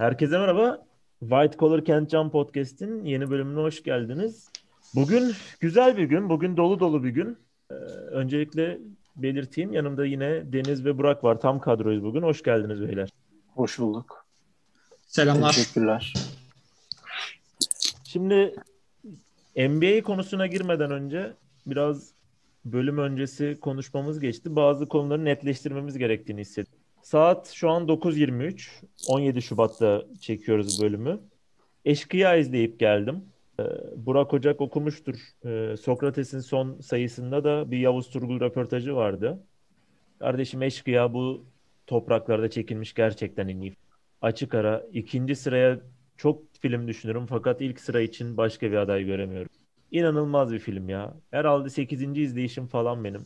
Herkese merhaba. White Collar Kent Can Podcast'in yeni bölümüne hoş geldiniz. Bugün güzel bir gün, bugün dolu dolu bir gün. Ee, öncelikle belirteyim, yanımda yine Deniz ve Burak var. Tam kadroyuz bugün. Hoş geldiniz beyler. Hoş bulduk. Selamlar. Teşekkürler. Şimdi NBA konusuna girmeden önce biraz bölüm öncesi konuşmamız geçti. Bazı konuları netleştirmemiz gerektiğini hissettim. Saat şu an 9.23. 17 Şubat'ta çekiyoruz bölümü. Eşkıya izleyip geldim. Ee, Burak Ocak okumuştur. Ee, Sokrates'in son sayısında da bir Yavuz Turgul röportajı vardı. Kardeşim Eşkıya bu topraklarda çekilmiş gerçekten en iyi. Açık ara ikinci sıraya çok film düşünürüm fakat ilk sıra için başka bir aday göremiyorum. İnanılmaz bir film ya. Herhalde 8. izleyişim falan benim.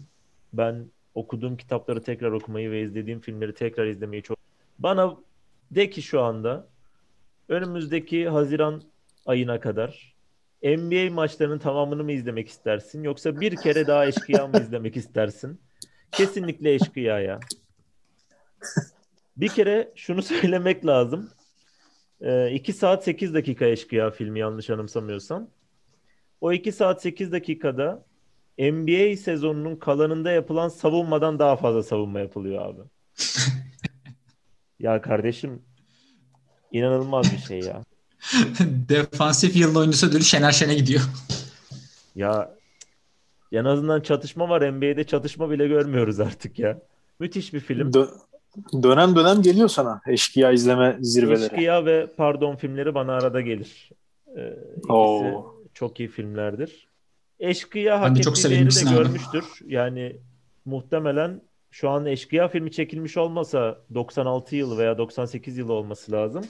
Ben okuduğum kitapları tekrar okumayı ve izlediğim filmleri tekrar izlemeyi çok... Bana de ki şu anda önümüzdeki Haziran ayına kadar NBA maçlarının tamamını mı izlemek istersin yoksa bir kere daha Eşkıya mı izlemek istersin? Kesinlikle Eşkıya ya. Bir kere şunu söylemek lazım. 2 saat 8 dakika Eşkıya filmi yanlış anımsamıyorsam. O 2 saat 8 dakikada NBA sezonunun kalanında yapılan savunmadan daha fazla savunma yapılıyor abi. ya kardeşim inanılmaz bir şey ya. Defansif yılın oyuncusu ödülü Şener Şen'e gidiyor. Ya en azından çatışma var. NBA'de çatışma bile görmüyoruz artık ya. Müthiş bir film. Dö- dönem dönem geliyor sana eşkıya izleme zirveleri. Eşkıya ve Pardon filmleri bana arada gelir. Ee, ikisi Oo. çok iyi filmlerdir. Eşkıya hak ettiği değeri de abi. görmüştür. Yani muhtemelen şu an Eşkıya filmi çekilmiş olmasa 96 yılı veya 98 yılı olması lazım.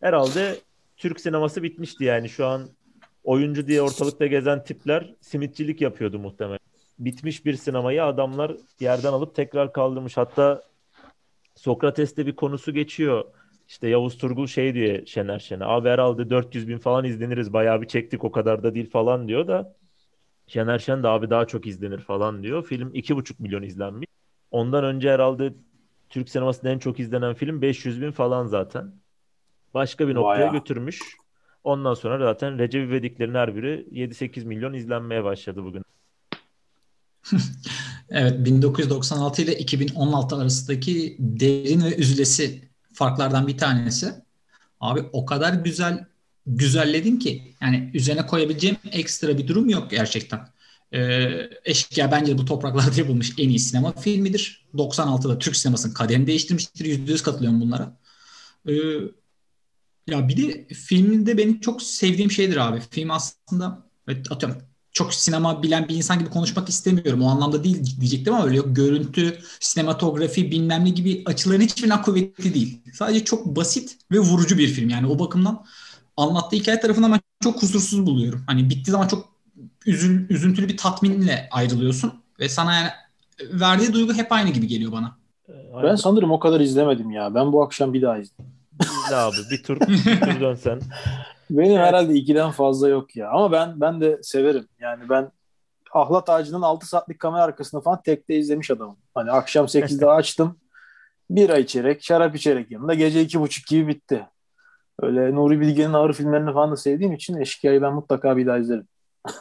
Herhalde Türk sineması bitmişti yani şu an oyuncu diye ortalıkta gezen tipler simitçilik yapıyordu muhtemelen. Bitmiş bir sinemayı adamlar yerden alıp tekrar kaldırmış. Hatta Sokrates'te bir konusu geçiyor. İşte Yavuz Turgul şey diyor Şener Şen'e. Abi herhalde 400 bin falan izleniriz. Bayağı bir çektik o kadar da değil falan diyor da. Şener Şen de abi daha çok izlenir falan diyor. Film 2,5 milyon izlenmiş. Ondan önce herhalde Türk sinemasında en çok izlenen film 500 bin falan zaten. Başka bir noktaya Vay götürmüş. Ondan sonra zaten Recep İvediklerin her biri 7-8 milyon izlenmeye başladı bugün. evet 1996 ile 2016 arasındaki derin ve üzülesi farklardan bir tanesi. Abi o kadar güzel güzelledin ki yani üzerine koyabileceğim ekstra bir durum yok gerçekten. Ee, Eşkıya bence bu topraklarda yapılmış en iyi sinema filmidir. 96'da Türk sinemasının kaderini değiştirmiştir. %100 katılıyorum bunlara. Ee, ya bir de filminde benim çok sevdiğim şeydir abi. Film aslında atıyorum çok sinema bilen bir insan gibi konuşmak istemiyorum. O anlamda değil diyecektim ama öyle yok. Görüntü, sinematografi bilmem ne gibi açıların hiçbirinden kuvvetli değil. Sadece çok basit ve vurucu bir film. Yani o bakımdan anlattığı hikaye tarafından ben çok kusursuz buluyorum. Hani bittiği zaman çok üzül, üzüntülü bir tatminle ayrılıyorsun ve sana yani verdiği duygu hep aynı gibi geliyor bana. Ben sanırım o kadar izlemedim ya. Ben bu akşam bir daha izledim. İzle abi bir tur, bir tur dönsen. Benim evet. herhalde ikiden fazla yok ya. Ama ben ben de severim. Yani ben Ahlat Ağacı'nın 6 saatlik kamera arkasında falan tekte izlemiş adamım. Hani akşam 8'de açtım. Bira içerek, şarap içerek yanında gece iki buçuk gibi bitti. Öyle Nuri Bilge'nin ağır filmlerini falan da sevdiğim için Eşkıya'yı ben mutlaka bir daha izlerim.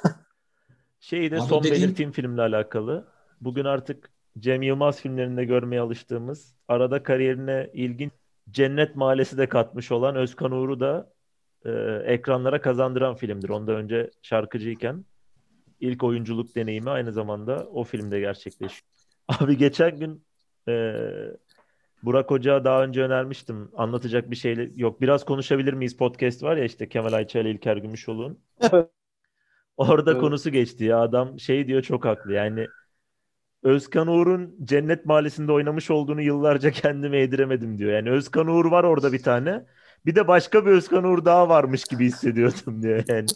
Şeyi de son dediğin... belirteyim filmle alakalı. Bugün artık Cem Yılmaz filmlerinde görmeye alıştığımız arada kariyerine ilginç Cennet Mahallesi de katmış olan Özkan Uğur'u da e, ekranlara kazandıran filmdir. Ondan önce şarkıcıyken ilk oyunculuk deneyimi aynı zamanda o filmde gerçekleşiyor. Abi geçen gün e, Burak Hoca daha önce önermiştim. Anlatacak bir şey yok. Biraz konuşabilir miyiz? Podcast var ya işte Kemal Ayça ile İlker Gümüşoğlu'nun. Orada evet. konusu geçti ya. Adam şey diyor çok haklı. Yani Özkan Uğur'un Cennet Mahallesi'nde oynamış olduğunu yıllarca kendime yediremedim diyor. Yani Özkan Uğur var orada bir tane. Bir de başka bir Özkan Uğur daha varmış gibi hissediyordum diyor yani.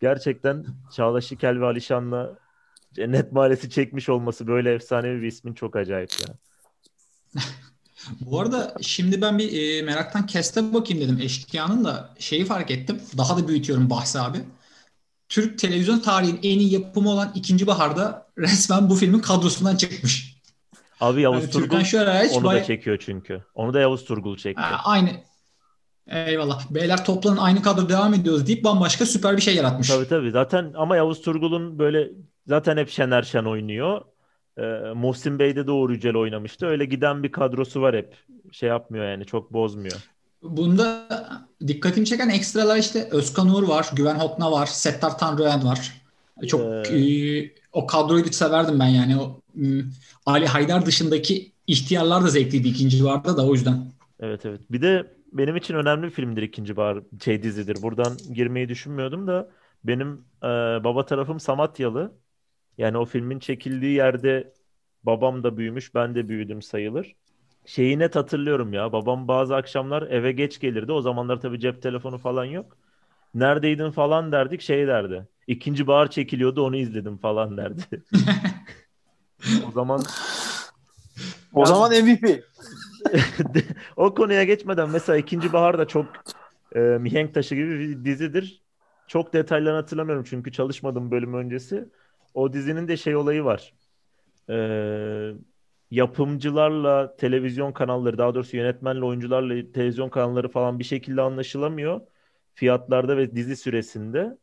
Gerçekten Çağla Şikel ve Alişan'la Cennet Mahallesi çekmiş olması böyle efsanevi bir ismin çok acayip ya. Bu arada şimdi ben bir e, meraktan keste bakayım dedim Eşkıya'nın da şeyi fark ettim. Daha da büyütüyorum bahsi abi. Türk televizyon tarihinin en iyi yapımı olan ikinci Bahar'da resmen bu filmin kadrosundan çıkmış. Abi Yavuz Yani Turgul onu da bay- çekiyor çünkü. Onu da Yavuz Turgul çekti. Ha, aynı. Eyvallah. Beyler toplanın aynı kadro devam ediyoruz deyip bambaşka süper bir şey yaratmış. Tabii tabii. Zaten ama Yavuz Turgul'un böyle zaten hep Şener Şen oynuyor. Ee, Muhsin Bey de Doğru Yücel oynamıştı. Öyle giden bir kadrosu var hep. Şey yapmıyor yani çok bozmuyor. Bunda dikkatimi çeken ekstralar işte Özkan Uğur var, Güven Hotna var, Settar Tanrıören var. Çok Ee. e, o kadroyu severdim ben yani. O m, Ali Haydar dışındaki ihtiyarlar da zevkliydi ikinci vardı da o yüzden. Evet evet. Bir de benim için önemli bir filmdir ikinci bahar şey dizidir. Buradan girmeyi düşünmüyordum da benim e, baba tarafım Samatyalı. Yani o filmin çekildiği yerde babam da büyümüş, ben de büyüdüm sayılır. Şeyi net hatırlıyorum ya. Babam bazı akşamlar eve geç gelirdi. O zamanlar tabii cep telefonu falan yok. Neredeydin falan derdik şey derdi. İkinci bahar çekiliyordu onu izledim falan derdi. O zaman O Ya- zaman MVP. o konuya geçmeden mesela ikinci bahar da çok e, mihenk taşı gibi bir dizidir. Çok detaylarını hatırlamıyorum çünkü çalışmadım bölüm öncesi. O dizinin de şey olayı var. E, yapımcılarla televizyon kanalları daha doğrusu yönetmenle oyuncularla televizyon kanalları falan bir şekilde anlaşılamıyor. Fiyatlarda ve dizi süresinde.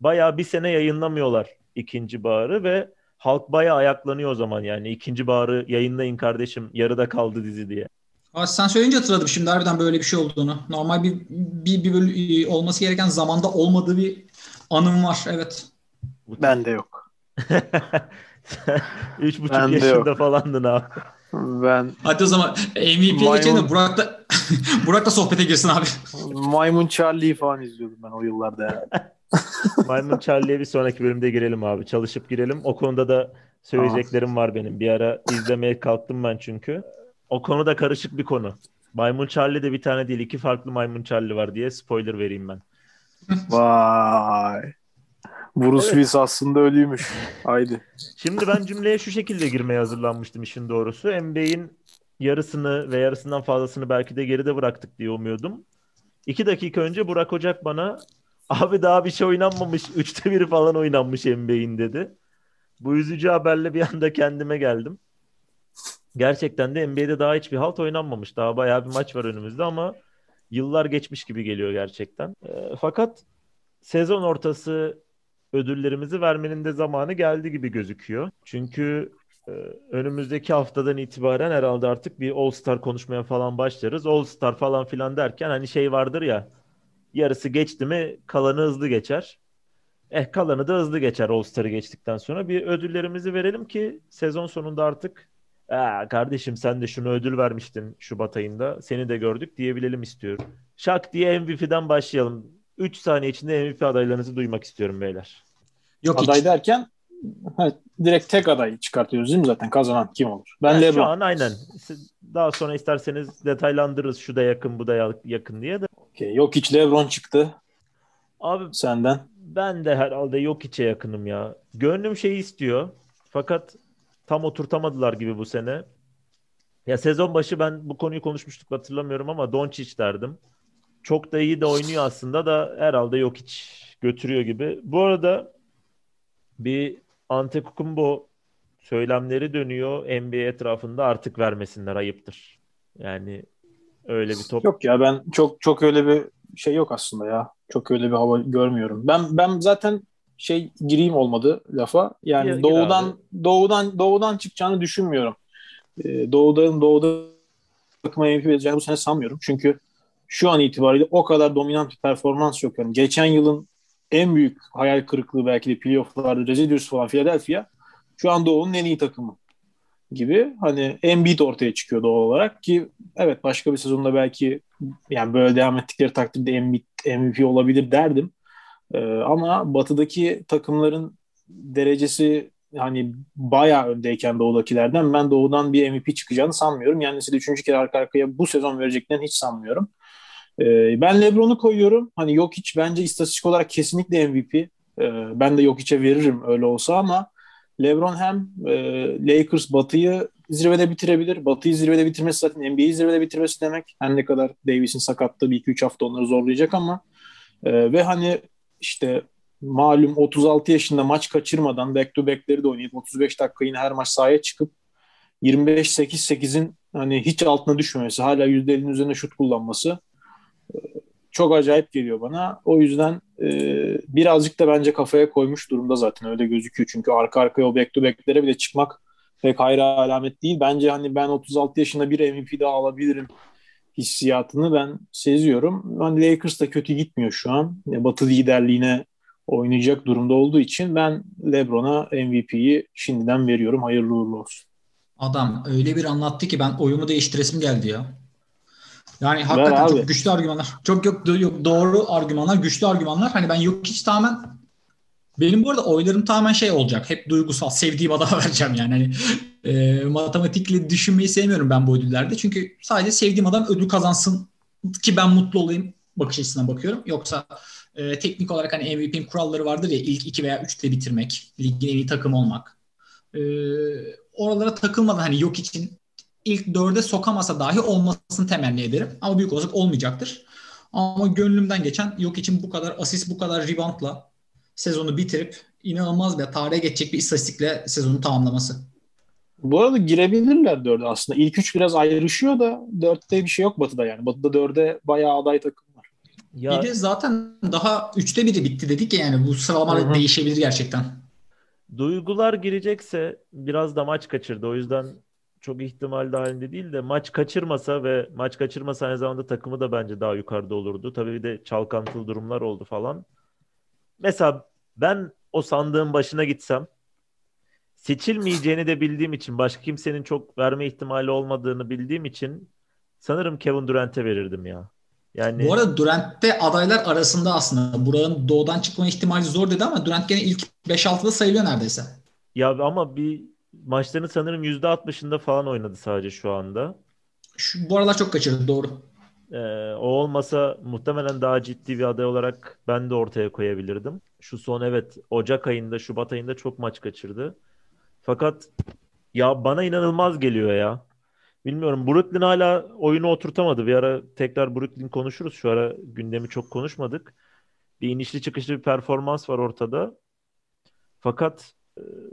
Bayağı bir sene yayınlamıyorlar ikinci baharı ve halk bayağı ayaklanıyor o zaman yani. ikinci baharı yayınlayın kardeşim yarıda kaldı dizi diye. Aa, sen söyleyince hatırladım şimdi harbiden böyle bir şey olduğunu. Normal bir bir, bir bölü- olması gereken zamanda olmadığı bir anım var. Evet. Bu Bende yok. Üç buçuk Bende yaşında falandın abi. Ben Hadi o zaman MVP'ye Maymun- geçelim de Burak da, Burak da sohbete girsin abi. Maymun Charlie'yi falan izliyordum ben o yıllarda herhalde. Maymun Charlie'ye bir sonraki bölümde girelim abi. Çalışıp girelim. O konuda da söyleyeceklerim var benim. Bir ara izlemeye kalktım ben çünkü. O konu da karışık bir konu. Maymun Charlie'de bir tane değil iki farklı Maymun Charlie var diye spoiler vereyim ben. Vay. Bruce Evet. Willis aslında ölüymüş. Haydi. Şimdi ben cümleye şu şekilde girmeye hazırlanmıştım işin doğrusu. NBA'in yarısını ve yarısından fazlasını belki de geride bıraktık diye umuyordum. İki dakika önce Burak Ocak bana abi daha bir şey oynanmamış. Üçte biri falan oynanmış NBA'in dedi. Bu üzücü haberle bir anda kendime geldim. Gerçekten de NBA'de daha hiçbir halt oynanmamış. Daha bayağı bir maç var önümüzde ama yıllar geçmiş gibi geliyor gerçekten. Ee, fakat sezon ortası ödüllerimizi vermenin de zamanı geldi gibi gözüküyor. Çünkü e, önümüzdeki haftadan itibaren herhalde artık bir All Star konuşmaya falan başlarız. All Star falan filan derken hani şey vardır ya yarısı geçti mi kalanı hızlı geçer. Eh kalanı da hızlı geçer All Star'ı geçtikten sonra. Bir ödüllerimizi verelim ki sezon sonunda artık kardeşim sen de şunu ödül vermiştin Şubat ayında. Seni de gördük diyebilelim istiyorum. Şak diye MVP'den başlayalım. 3 saniye içinde MVP adaylarınızı duymak istiyorum beyler. Yok hiç. Aday derken ha, direkt tek aday çıkartıyoruz değil mi zaten? Kazanan kim olur? Ben Yani LeBron. Şu an aynen. Daha sonra isterseniz detaylandırırız şu da yakın bu da ya- yakın diye de. Okey, Yok hiç LeBron çıktı Abi senden. ben de herhalde yok içe yakınım ya. Gönlüm şeyi istiyor. Fakat tam oturtamadılar gibi bu sene. Ya sezon başı ben bu konuyu konuşmuştuk hatırlamıyorum ama Doncic derdim. Çok da iyi de oynuyor aslında da herhalde yok hiç götürüyor gibi. Bu arada bir Antetokounmpo söylemleri dönüyor NBA etrafında artık vermesinler ayıptır. Yani öyle bir top. Yok ya ben çok çok öyle bir şey yok aslında ya. Çok öyle bir hava görmüyorum. Ben ben zaten şey gireyim olmadı lafa. Yani gir doğudan abi. doğudan doğudan çıkacağını düşünmüyorum. Ee, doğudan doğuda takıma MVP vereceğini bu sene sanmıyorum. Çünkü şu an itibariyle o kadar dominant bir performans yok. Yani geçen yılın en büyük hayal kırıklığı belki de playoff'larda rezil ediyoruz falan Philadelphia. Şu an Doğu'nun en iyi takımı gibi. Hani Embiid ortaya çıkıyor doğal olarak ki evet başka bir sezonda belki yani böyle devam ettikleri takdirde Embiid MVP olabilir derdim. Ee, ama batıdaki takımların derecesi hani bayağı öndeyken doğudakilerden ben doğudan bir MVP çıkacağını sanmıyorum. Yani size üçüncü kere arka arkaya bu sezon vereceklerini hiç sanmıyorum. Ee, ben LeBron'u koyuyorum. Hani yok hiç bence istatistik olarak kesinlikle MVP. Ee, ben de yok içe veririm öyle olsa ama LeBron hem e, Lakers Batı'yı zirvede bitirebilir. Batı'yı zirvede bitirmesi zaten NBA'yi zirvede bitirmesi demek. Her ne kadar Davis'in sakatlığı bir iki üç hafta onları zorlayacak ama e, ve hani işte malum 36 yaşında maç kaçırmadan back to back'leri de oynayıp 35 dakika yine her maç sahaya çıkıp 25-8-8'in hani hiç altına düşmemesi, hala %50'nin üzerinde şut kullanması çok acayip geliyor bana. O yüzden e, birazcık da bence kafaya koymuş durumda zaten öyle gözüküyor. Çünkü arka arkaya o back to back'lere bile çıkmak pek hayra alamet değil. Bence hani ben 36 yaşında bir MVP daha alabilirim hissiyatını ben seziyorum. Hani Lakers da kötü gitmiyor şu an. Batı liderliğine oynayacak durumda olduğu için ben LeBron'a MVP'yi şimdiden veriyorum. Hayırlı uğurlu olsun. Adam öyle bir anlattı ki ben oyumu değiştiresim geldi ya. Yani hakikaten çok güçlü argümanlar. Çok yok, yok doğru argümanlar, güçlü argümanlar. Hani ben yok hiç tamamen benim bu arada oylarım tamamen şey olacak. Hep duygusal, sevdiğim adama vereceğim yani. Hani e, matematikle düşünmeyi sevmiyorum ben bu ödüllerde. Çünkü sadece sevdiğim adam ödül kazansın ki ben mutlu olayım bakış açısına bakıyorum. Yoksa e, teknik olarak hani MVP'nin kuralları vardır ya ilk iki veya üçte bitirmek, ligin en iyi takım olmak. E, oralara takılmadan hani yok için ilk dörde sokamasa dahi olmasını temenni ederim. Ama büyük olasılık olmayacaktır. Ama gönlümden geçen yok için bu kadar asist, bu kadar reboundla sezonu bitirip inanılmaz bir tarihe geçecek bir istatistikle sezonu tamamlaması. Bu arada girebilirler dörde aslında. İlk üç biraz ayrışıyor da dörtte bir şey yok Batı'da yani. Batı'da dörde bayağı aday takım var. Ya... Bir de zaten daha üçte biri bitti dedik ya yani bu sıralama değişebilir gerçekten. Duygular girecekse biraz da maç kaçırdı. O yüzden çok ihtimal dahilinde değil de maç kaçırmasa ve maç kaçırmasa aynı zamanda takımı da bence daha yukarıda olurdu. Tabii bir de çalkantılı durumlar oldu falan. Mesela ben o sandığın başına gitsem seçilmeyeceğini de bildiğim için başka kimsenin çok verme ihtimali olmadığını bildiğim için sanırım Kevin Durant'e verirdim ya. Yani Bu arada Durant'te adaylar arasında aslında. Buranın doğudan çıkma ihtimali zor dedi ama Durant gene ilk 5-6'da sayılıyor neredeyse. Ya ama bir maçların sanırım %60'ında falan oynadı sadece şu anda. Şu, bu aralar çok kaçırdı doğru. Ee, o olmasa muhtemelen daha ciddi bir aday olarak ben de ortaya koyabilirdim. Şu son evet Ocak ayında, Şubat ayında çok maç kaçırdı. Fakat ya bana inanılmaz geliyor ya. Bilmiyorum Brooklyn hala oyunu oturtamadı. Bir ara tekrar Brooklyn konuşuruz. Şu ara gündemi çok konuşmadık. Bir inişli çıkışlı bir performans var ortada. Fakat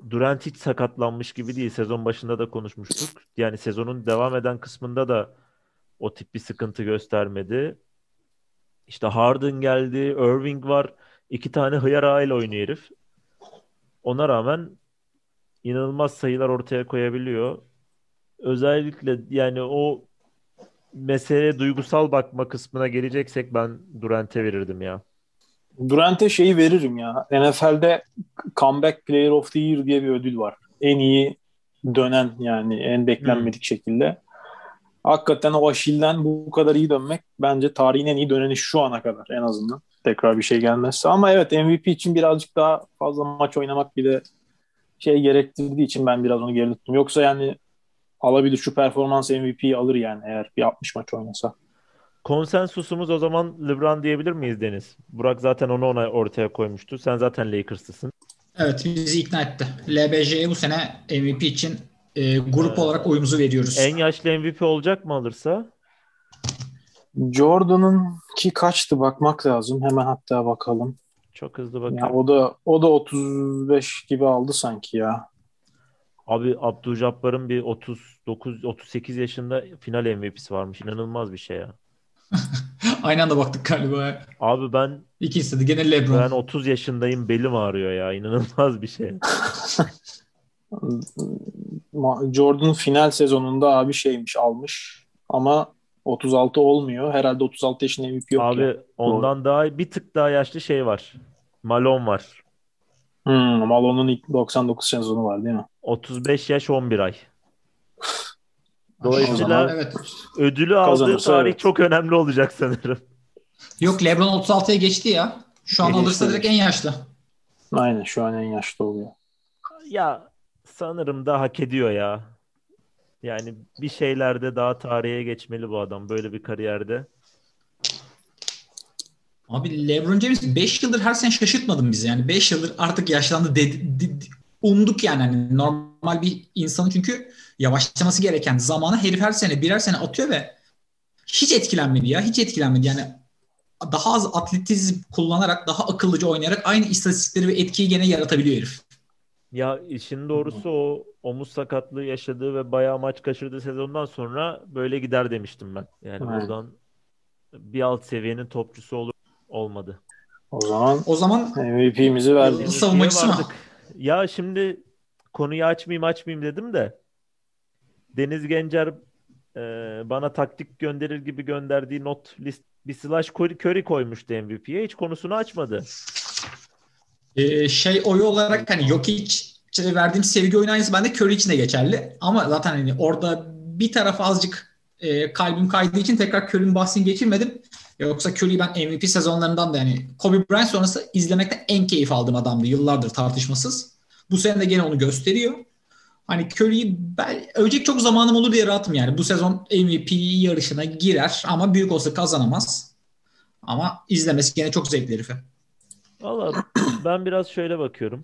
Durant hiç sakatlanmış gibi değil. Sezon başında da konuşmuştuk. Yani sezonun devam eden kısmında da o tip bir sıkıntı göstermedi. İşte Harden geldi, Irving var. İki tane hıyar aile oynuyor herif. Ona rağmen inanılmaz sayılar ortaya koyabiliyor. Özellikle yani o meseleye duygusal bakma kısmına geleceksek ben Durant'e verirdim ya. Durant'e şeyi veririm ya. NFL'de Comeback Player of the Year diye bir ödül var. En iyi dönen yani en beklenmedik hmm. şekilde. Hakikaten o Aşil'den bu kadar iyi dönmek bence tarihin en iyi döneni şu ana kadar en azından. Tekrar bir şey gelmezse. Ama evet MVP için birazcık daha fazla maç oynamak bir de şey gerektirdiği için ben biraz onu geri tuttum. Yoksa yani alabilir şu performans MVP'yi alır yani eğer bir 60 maç oynasa. Konsensusumuz o zaman LeBron diyebilir miyiz Deniz? Burak zaten onu ona ortaya koymuştu. Sen zaten Lakers'lısın. Evet bizi ikna etti. LBJ'ye bu sene MVP için e, grup ee, olarak oyumuzu veriyoruz. En yaşlı MVP olacak mı alırsa? Jordan'ın ki kaçtı bakmak lazım. Hemen hatta bakalım. Çok hızlı bakıyorum. Ya o da o da 35 gibi aldı sanki ya. Abi Abdüljabbar'ın bir 39 38 yaşında final MVP'si varmış. İnanılmaz bir şey ya. Aynı anda baktık galiba. Abi ben İkisi de gene LeBron. Ben 30 yaşındayım belim ağrıyor ya. İnanılmaz bir şey. Jordan final sezonunda abi şeymiş almış ama 36 olmuyor. Herhalde 36 yaşında MVP yok Abi ya. ondan Doğru. daha bir tık daha yaşlı şey var. Malone var. Hmm, Malone'un ilk 99 sezonu var değil mi? 35 yaş 11 ay. Dolayısıyla evet. ödülü aldığı Kazanırsa tarih evet. çok önemli olacak sanırım. Yok LeBron 36'ya geçti ya. Şu an alırsa direkt en yaşlı. Aynen şu an en yaşlı oluyor. Ya sanırım da hak ediyor ya. Yani bir şeylerde daha tarihe geçmeli bu adam böyle bir kariyerde. Abi LeBron James 5 yıldır her sene şaşırtmadın bizi yani. 5 yıldır artık yaşlandı dedi, dedi, umduk yani. yani normal bir insanı çünkü yavaşlaması gereken zamanı herif her sene birer sene atıyor ve hiç etkilenmedi ya. Hiç etkilenmedi yani. Daha az atletizm kullanarak, daha akıllıca oynayarak aynı istatistikleri ve etkiyi gene yaratabiliyor herif. Ya işin doğrusu o omuz sakatlığı yaşadığı ve bayağı maç kaçırdığı sezondan sonra böyle gider demiştim ben. Yani Aynen. buradan bir alt seviyenin topçusu olur olmadı. O zaman O zaman MVP'mizi verdik. Yıldız savunmacısı mı? Ya şimdi konuyu açmayayım açmayayım dedim de Deniz Gencer e, bana taktik gönderir gibi gönderdiği not list bir slash Curry koymuştu MVP'ye. Hiç konusunu açmadı. e, şey oyu olarak hani Jokic'e verdiğim sevgi oyunu aynısı bende Curry için de geçerli. Ama zaten hani orada bir taraf azıcık e, kalbim kaydığı için tekrar Curry'nin bahsini geçirmedim. Yoksa Curry'i ben MVP sezonlarından da yani Kobe Bryant sonrası izlemekten en keyif aldığım adamdı yıllardır tartışmasız. Bu sene de gene onu gösteriyor. Hani Curry'i ben övecek çok zamanım olur diye rahatım yani. Bu sezon MVP yarışına girer ama büyük olsa kazanamaz. Ama izlemesi gene çok zevkli herife. Valla ben biraz şöyle bakıyorum.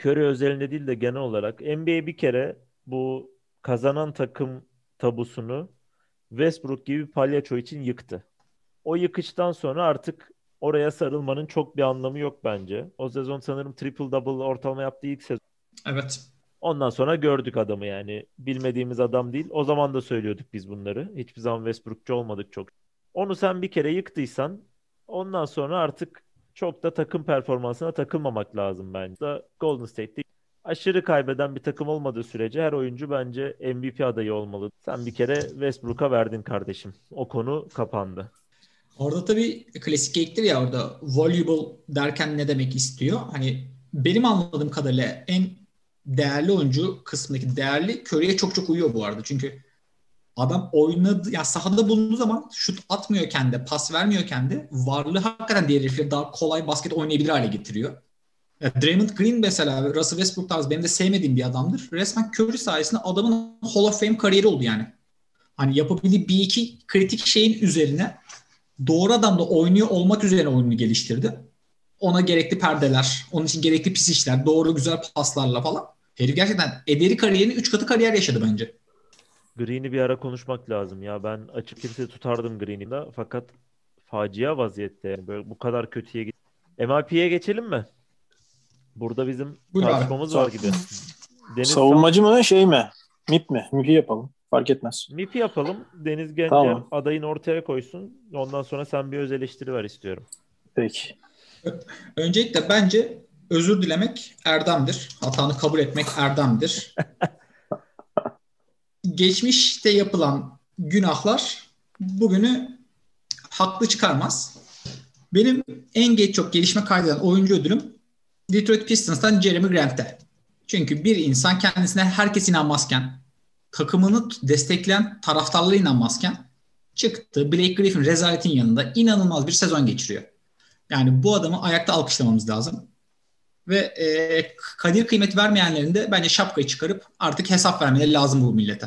Curry özelinde değil de genel olarak NBA bir kere bu kazanan takım tabusunu Westbrook gibi palyaço için yıktı. O yıkıştan sonra artık oraya sarılmanın çok bir anlamı yok bence. O sezon sanırım triple double ortalama yaptığı ilk sezon. Evet. Ondan sonra gördük adamı yani. Bilmediğimiz adam değil. O zaman da söylüyorduk biz bunları. Hiçbir zaman Westbrook'cu olmadık çok. Onu sen bir kere yıktıysan ondan sonra artık çok da takım performansına takılmamak lazım bence. Golden State'de aşırı kaybeden bir takım olmadığı sürece her oyuncu bence MVP adayı olmalı. Sen bir kere Westbrook'a verdin kardeşim. O konu kapandı. Orada tabii klasik geyiktir ya orada valuable derken ne demek istiyor? Hani benim anladığım kadarıyla en değerli oyuncu kısmındaki değerli Curry'e çok çok uyuyor bu arada. Çünkü adam oynadı ya sahada bulunduğu zaman şut atmıyorken de pas vermiyorken de varlığı hakikaten diğer herifleri daha kolay basket oynayabilir hale getiriyor. Ya Draymond Green mesela Russell Westbrook tarzı benim de sevmediğim bir adamdır. Resmen Curry sayesinde adamın Hall of Fame kariyeri oldu yani. Hani yapabildiği bir iki kritik şeyin üzerine doğru adamda oynuyor olmak üzerine oyunu geliştirdi. Ona gerekli perdeler, onun için gerekli pis işler, doğru güzel paslarla falan. Herif gerçekten ederi kariyerinin 3 katı kariyer yaşadı bence. Green'i bir ara konuşmak lazım ya. Ben açıkçası tutardım Green'i de fakat facia vaziyette yani böyle bu kadar kötüye git. MIP'ye geçelim mi? Burada bizim Buyur abi. tartışmamız var gibi. Deniz Savunmacı mı şey mi? MIP mi? MIP'i yapalım. Fark etmez. MIP'i yapalım. Deniz Gencer Tamam. adayını ortaya koysun. Ondan sonra sen bir öz eleştiri ver istiyorum. Peki. Öncelikle bence özür dilemek erdemdir. Hatanı kabul etmek erdemdir. Geçmişte yapılan günahlar bugünü haklı çıkarmaz. Benim en geç çok gelişme kaydeden oyuncu ödülüm Detroit Pistons'tan Jeremy Grant'te. Çünkü bir insan kendisine herkes inanmazken, takımını destekleyen taraftarları inanmazken çıktı Blake Griffin rezaletin yanında inanılmaz bir sezon geçiriyor. Yani bu adamı ayakta alkışlamamız lazım. Ve e, kadir kıymet vermeyenlerin de bence şapkayı çıkarıp artık hesap vermeleri lazım bu millete.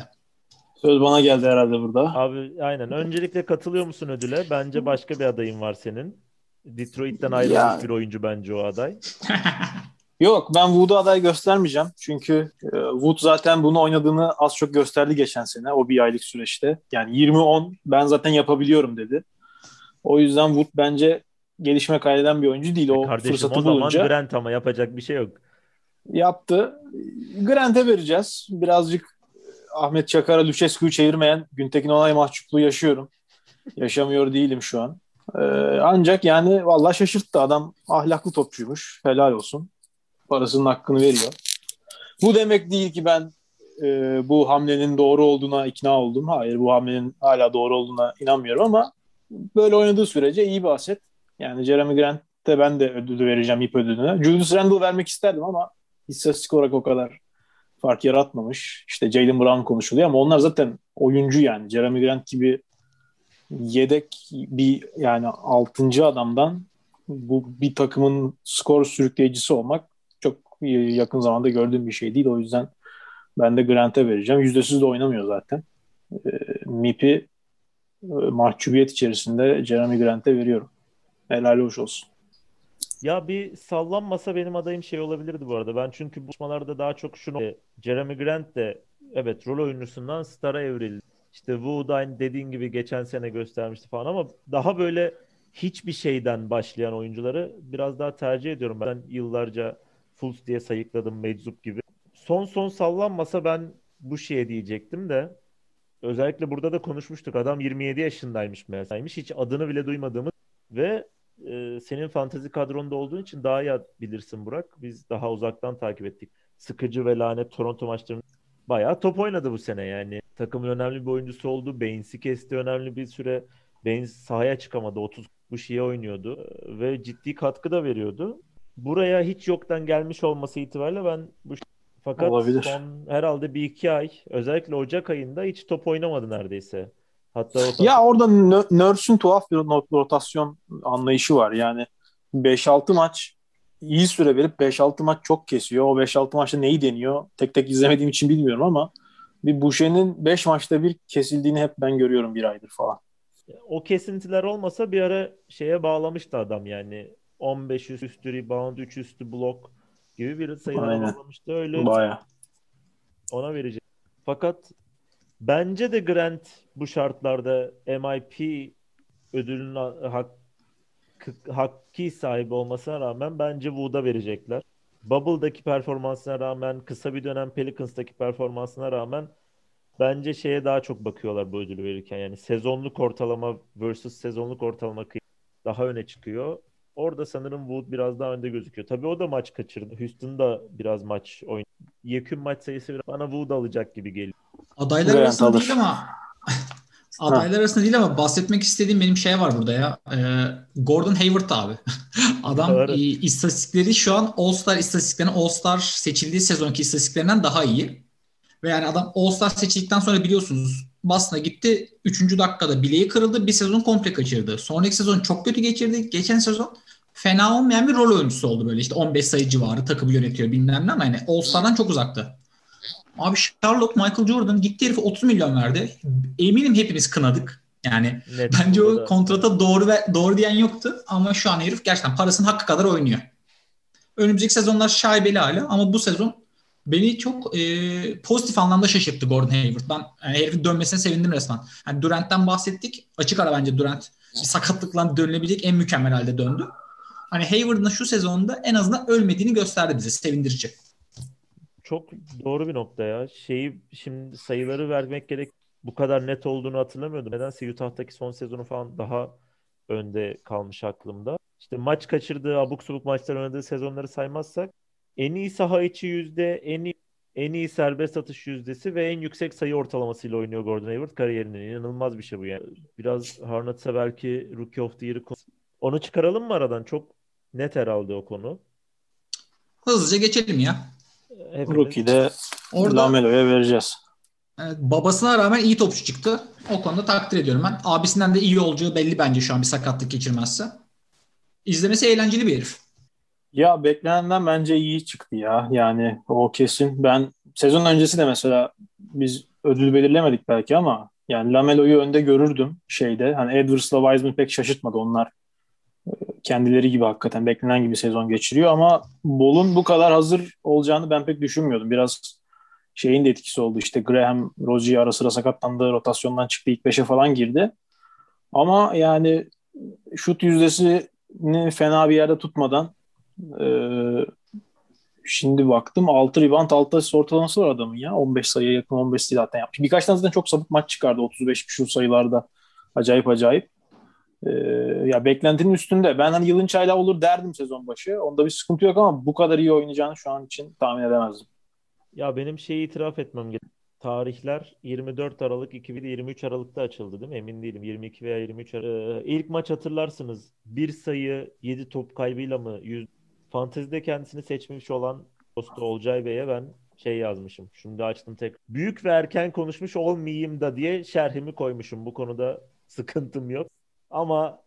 Söz bana geldi herhalde burada. Abi aynen. Öncelikle katılıyor musun ödüle? Bence başka bir adayın var senin. Detroit'ten ayrılmış Ya. bir oyuncu bence o aday. Yok ben Wood'u aday göstermeyeceğim. Çünkü e, Wood zaten bunu oynadığını az çok gösterdi geçen sene o bir aylık süreçte. Yani 20-10 ben zaten yapabiliyorum dedi. O yüzden Wood bence gelişme kaydeden bir oyuncu değil. O E Kardeşim fırsatı o zaman bulunca Grant ama yapacak bir şey yok. yaptı. Grant'e vereceğiz. Birazcık Ahmet Çakar'a Lucescu'yu çevirmeyen Güntekin Onay mahcupluğu yaşıyorum. Yaşamıyor değilim şu an. Ee, ancak yani vallahi şaşırttı. Adam ahlaklı topçuymuş. Helal olsun. Parasının hakkını veriyor. Bu demek değil ki ben e, bu hamlenin doğru olduğuna ikna oldum. Hayır bu hamlenin hala doğru olduğuna inanmıyorum ama böyle oynadığı sürece iyi bir aset. Yani Jeremy Grant'te ben de ödülü vereceğim ip ödülünü. Julius Randle vermek isterdim ama istatistik olarak o kadar fark yaratmamış. İşte Jalen Brown konuşuluyor ama onlar zaten oyuncu yani. Jeremy Grant gibi yedek bir yani altıncı adamdan bu bir takımın skor sürükleyicisi olmak çok yakın zamanda gördüğüm bir şey değil. O yüzden ben de Grant'e vereceğim. Yüzdesiz de oynamıyor zaten. E, MIP'i e, mahcubiyet içerisinde Jeremy Grant'e veriyorum. Helal hoş olsun. Ya bir sallanmasa benim adayım şey olabilirdi bu arada. Ben çünkü bu çalışmalarda daha çok şunu e, Jeremy Grant de evet rol oyuncusundan star'a evrildi. İşte Wood aynı dediğin gibi geçen sene göstermişti falan ama daha böyle hiçbir şeyden başlayan oyuncuları biraz daha tercih ediyorum. Ben yıllarca Fultz diye sayıkladım meczup gibi. Son son sallanmasa ben bu şeye diyecektim de özellikle burada da konuşmuştuk. Adam 27 yaşındaymış meğerseymiş. Hiç adını bile duymadığımız ve e, senin fantezi kadronda olduğun için daha iyi bilirsin Burak. Biz daha uzaktan takip ettik. Sıkıcı ve lanet Toronto maçlarını bayağı top oynadı bu sene yani. Takımın önemli bir oyuncusu oldu. Baines'i kesti önemli bir süre. Baines sahaya çıkamadı. 30 bu şeye oynuyordu ve ciddi katkı da veriyordu. Buraya hiç yoktan gelmiş olması itibariyle ben bu fakat Olabilir. son herhalde bir iki ay özellikle Ocak ayında hiç top oynamadı neredeyse. Hatta rotasyon... Ya orada Nurse'ün tuhaf bir rotasyon anlayışı var. Yani 5-6 maç iyi süre verip 5-6 maç çok kesiyor. O 5-6 maçta neyi deniyor? Tek tek izlemediğim için bilmiyorum ama bir Boucher'in 5 maçta bir kesildiğini hep ben görüyorum bir aydır falan. O kesintiler olmasa bir ara şeye bağlamıştı adam yani. 15 üstü rebound, 3 üstü blok gibi bir sayılara bağlamıştı. Öyle Baya. ona verecek. Fakat bence de Grant bu şartlarda MIP ödülünün hak, hakkı sahibi olmasına rağmen bence Wood'a verecekler. Bubble'daki performansına rağmen, kısa bir dönem Pelicans'taki performansına rağmen bence şeye daha çok bakıyorlar bu ödülü verirken. Yani sezonluk ortalama versus sezonluk ortalama daha öne çıkıyor. Orada sanırım Wood biraz daha önde gözüküyor. Tabii o da maç kaçırdı. Houston da biraz maç oynadı. Yekün maç sayısı biraz bana Wood alacak gibi geliyor. Adaylar Grant arasında alır. değil ama adaylar arasında değil ama bahsetmek istediğim benim şey var burada ya. Ee, Gordon Hayward abi. Adam e, istatistikleri şu an All-Star istatistiklerinin All-Star seçildiği sezonki istatistiklerinden daha iyi. Ve yani adam All-Star seçildikten sonra biliyorsunuz Boston'a gitti. Üçüncü dakikada bileği kırıldı. Bir sezon komple kaçırdı. Sonraki sezon çok kötü geçirdi. Geçen sezon fena olmayan bir rol oyuncusu oldu böyle. İşte 15 sayı civarı takımı yönetiyor bilmem ne ama yani All-Star'dan çok uzaktı. Abi Charlotte Michael Jordan gitti herife 30 milyon verdi. Eminim hepimiz kınadık. Yani Net, bence o kontrata doğru ve doğru diyen yoktu ama şu an herif gerçekten parasının hakkı kadar oynuyor. Önümüzdeki sezonlar şaibeli hala ama bu sezon beni çok e, pozitif anlamda şaşırttı Gordon Hayward. Ben yani herifin dönmesine sevindim resmen. Yani Durant'ten bahsettik. Açık ara bence Durant bir sakatlıkla dönülebilecek en mükemmel halde döndü. Hani Hayward'ın şu sezonda en azından ölmediğini gösterdi bize. Sevindirici. Çok doğru bir nokta ya. Şeyi şimdi sayıları vermek gerek bu kadar net olduğunu hatırlamıyordum. Nedense Utah'taki son sezonu falan daha önde kalmış aklımda. İşte maç kaçırdığı, abuk subuk maçlar oynadığı sezonları saymazsak en iyi saha içi yüzde, en iyi, en iyi serbest atış yüzdesi ve en yüksek sayı ortalamasıyla oynuyor Gordon Hayward kariyerinin. İnanılmaz bir şey bu yani. Biraz Harnet'se belki Rookie of the Year'ı onu çıkaralım mı aradan? Çok net herhalde o konu. Hızlıca geçelim ya. Hepimiz... Rookie'de Orada... Lamelo'ya vereceğiz. Evet, babasına rağmen iyi topçu çıktı. O konuda takdir ediyorum ben. Abisinden de iyi olacağı belli bence şu an bir sakatlık geçirmezse. İzlemesi eğlenceli bir herif. Ya beklenenden bence iyi çıktı ya. Yani o kesin. Ben sezon öncesi de mesela biz ödül belirlemedik belki ama yani Lamelo'yu önde görürdüm şeyde. Hani Edwards'la Wiseman pek şaşırtmadı. Onlar e, kendileri gibi hakikaten beklenen gibi sezon geçiriyor ama Bol'un bu kadar hazır olacağını ben pek düşünmüyordum. Biraz şeyin de etkisi oldu. İşte Graham, Rozier ara sıra sakatlandı. Rotasyondan çıktı. ilk beşe falan girdi. Ama yani şut yüzdesini fena bir yerde tutmadan ee, şimdi baktım 6 rebound 6 asist ortalaması var adamın ya. 15 sayıya yakın 15 sayı zaten yapmış. Birkaç tane zaten çok sabık maç çıkardı 35 şu sayılarda. Acayip acayip. Ee, ya beklentinin üstünde. Ben hani yılın çayla olur derdim sezon başı. Onda bir sıkıntı yok ama bu kadar iyi oynayacağını şu an için tahmin edemezdim. Ya benim şeyi itiraf etmem gerek. Tarihler 24 Aralık 2023 Aralık'ta açıldı değil mi? Emin değilim. 22 veya 23 Aralık. Ee, ilk maç hatırlarsınız. Bir sayı 7 top kaybıyla mı 100 fantezide kendisini seçmiş olan dostu Olcay Bey'e ben şey yazmışım. Şimdi açtım tek. Büyük ve erken konuşmuş olmayayım da diye şerhimi koymuşum. Bu konuda sıkıntım yok. Ama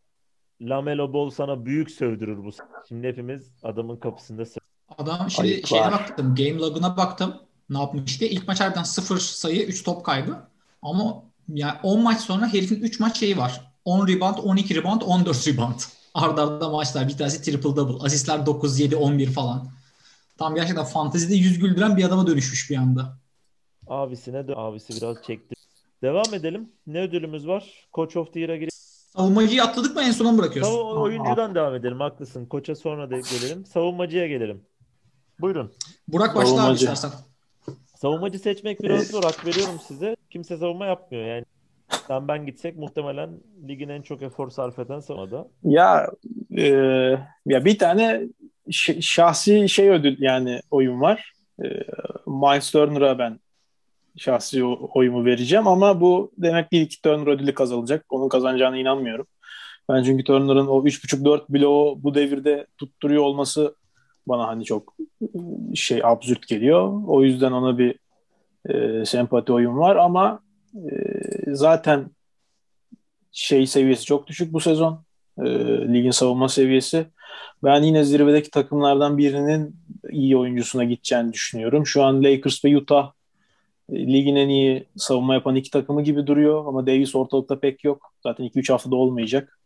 Lamelo Ball sana büyük sövdürür bu. Şimdi hepimiz adamın kapısında sö- Adam şimdi Ayıp şeyine baktım. Game log'una baktım. Ne yapmış diye. İlk maç harbiden 0 sayı 3 top kaybı. Ama yani 10 maç sonra herifin 3 maç şeyi var. 10 rebound, 12 rebound, 14 rebound. Arda arda maçlar. Bir tanesi triple double. Asistler 9, 7, 11 falan. Tam gerçekten fantezide yüz güldüren bir adama dönüşmüş bir anda. Abisine dö- abisi biraz çekti. Devam edelim. Ne ödülümüz var? Coach of the Year'a girelim. Savunmacıyı atladık mı en sona mı bırakıyorsun? Savun oyuncudan devam edelim. Haklısın. Koça sonra da gelelim. Savunmacıya gelelim. Buyurun. Burak başla abi istersen. Savunmacı seçmek biraz zor. Hak veriyorum size. Kimse savunma yapmıyor yani. Sen ben gitsek muhtemelen ligin en çok efor sarf eden savunmada. Ya e, ya bir tane şahsi şey ödül yani oyun var. E, Miles Turner'a ben şahsi oyumu vereceğim ama bu demek değil ki Turner ödülü kazanacak. Onun kazanacağına inanmıyorum. Ben çünkü Turner'ın o 3.5-4 bloğu bu devirde tutturuyor olması bana hani çok şey absürt geliyor. O yüzden ona bir e, sempati oyun var ama zaten şey seviyesi çok düşük bu sezon. E, ligin savunma seviyesi. Ben yine zirvedeki takımlardan birinin iyi oyuncusuna gideceğini düşünüyorum. Şu an Lakers ve Utah e, ligin en iyi savunma yapan iki takımı gibi duruyor ama Davis ortalıkta pek yok. Zaten 2-3 haftada olmayacak.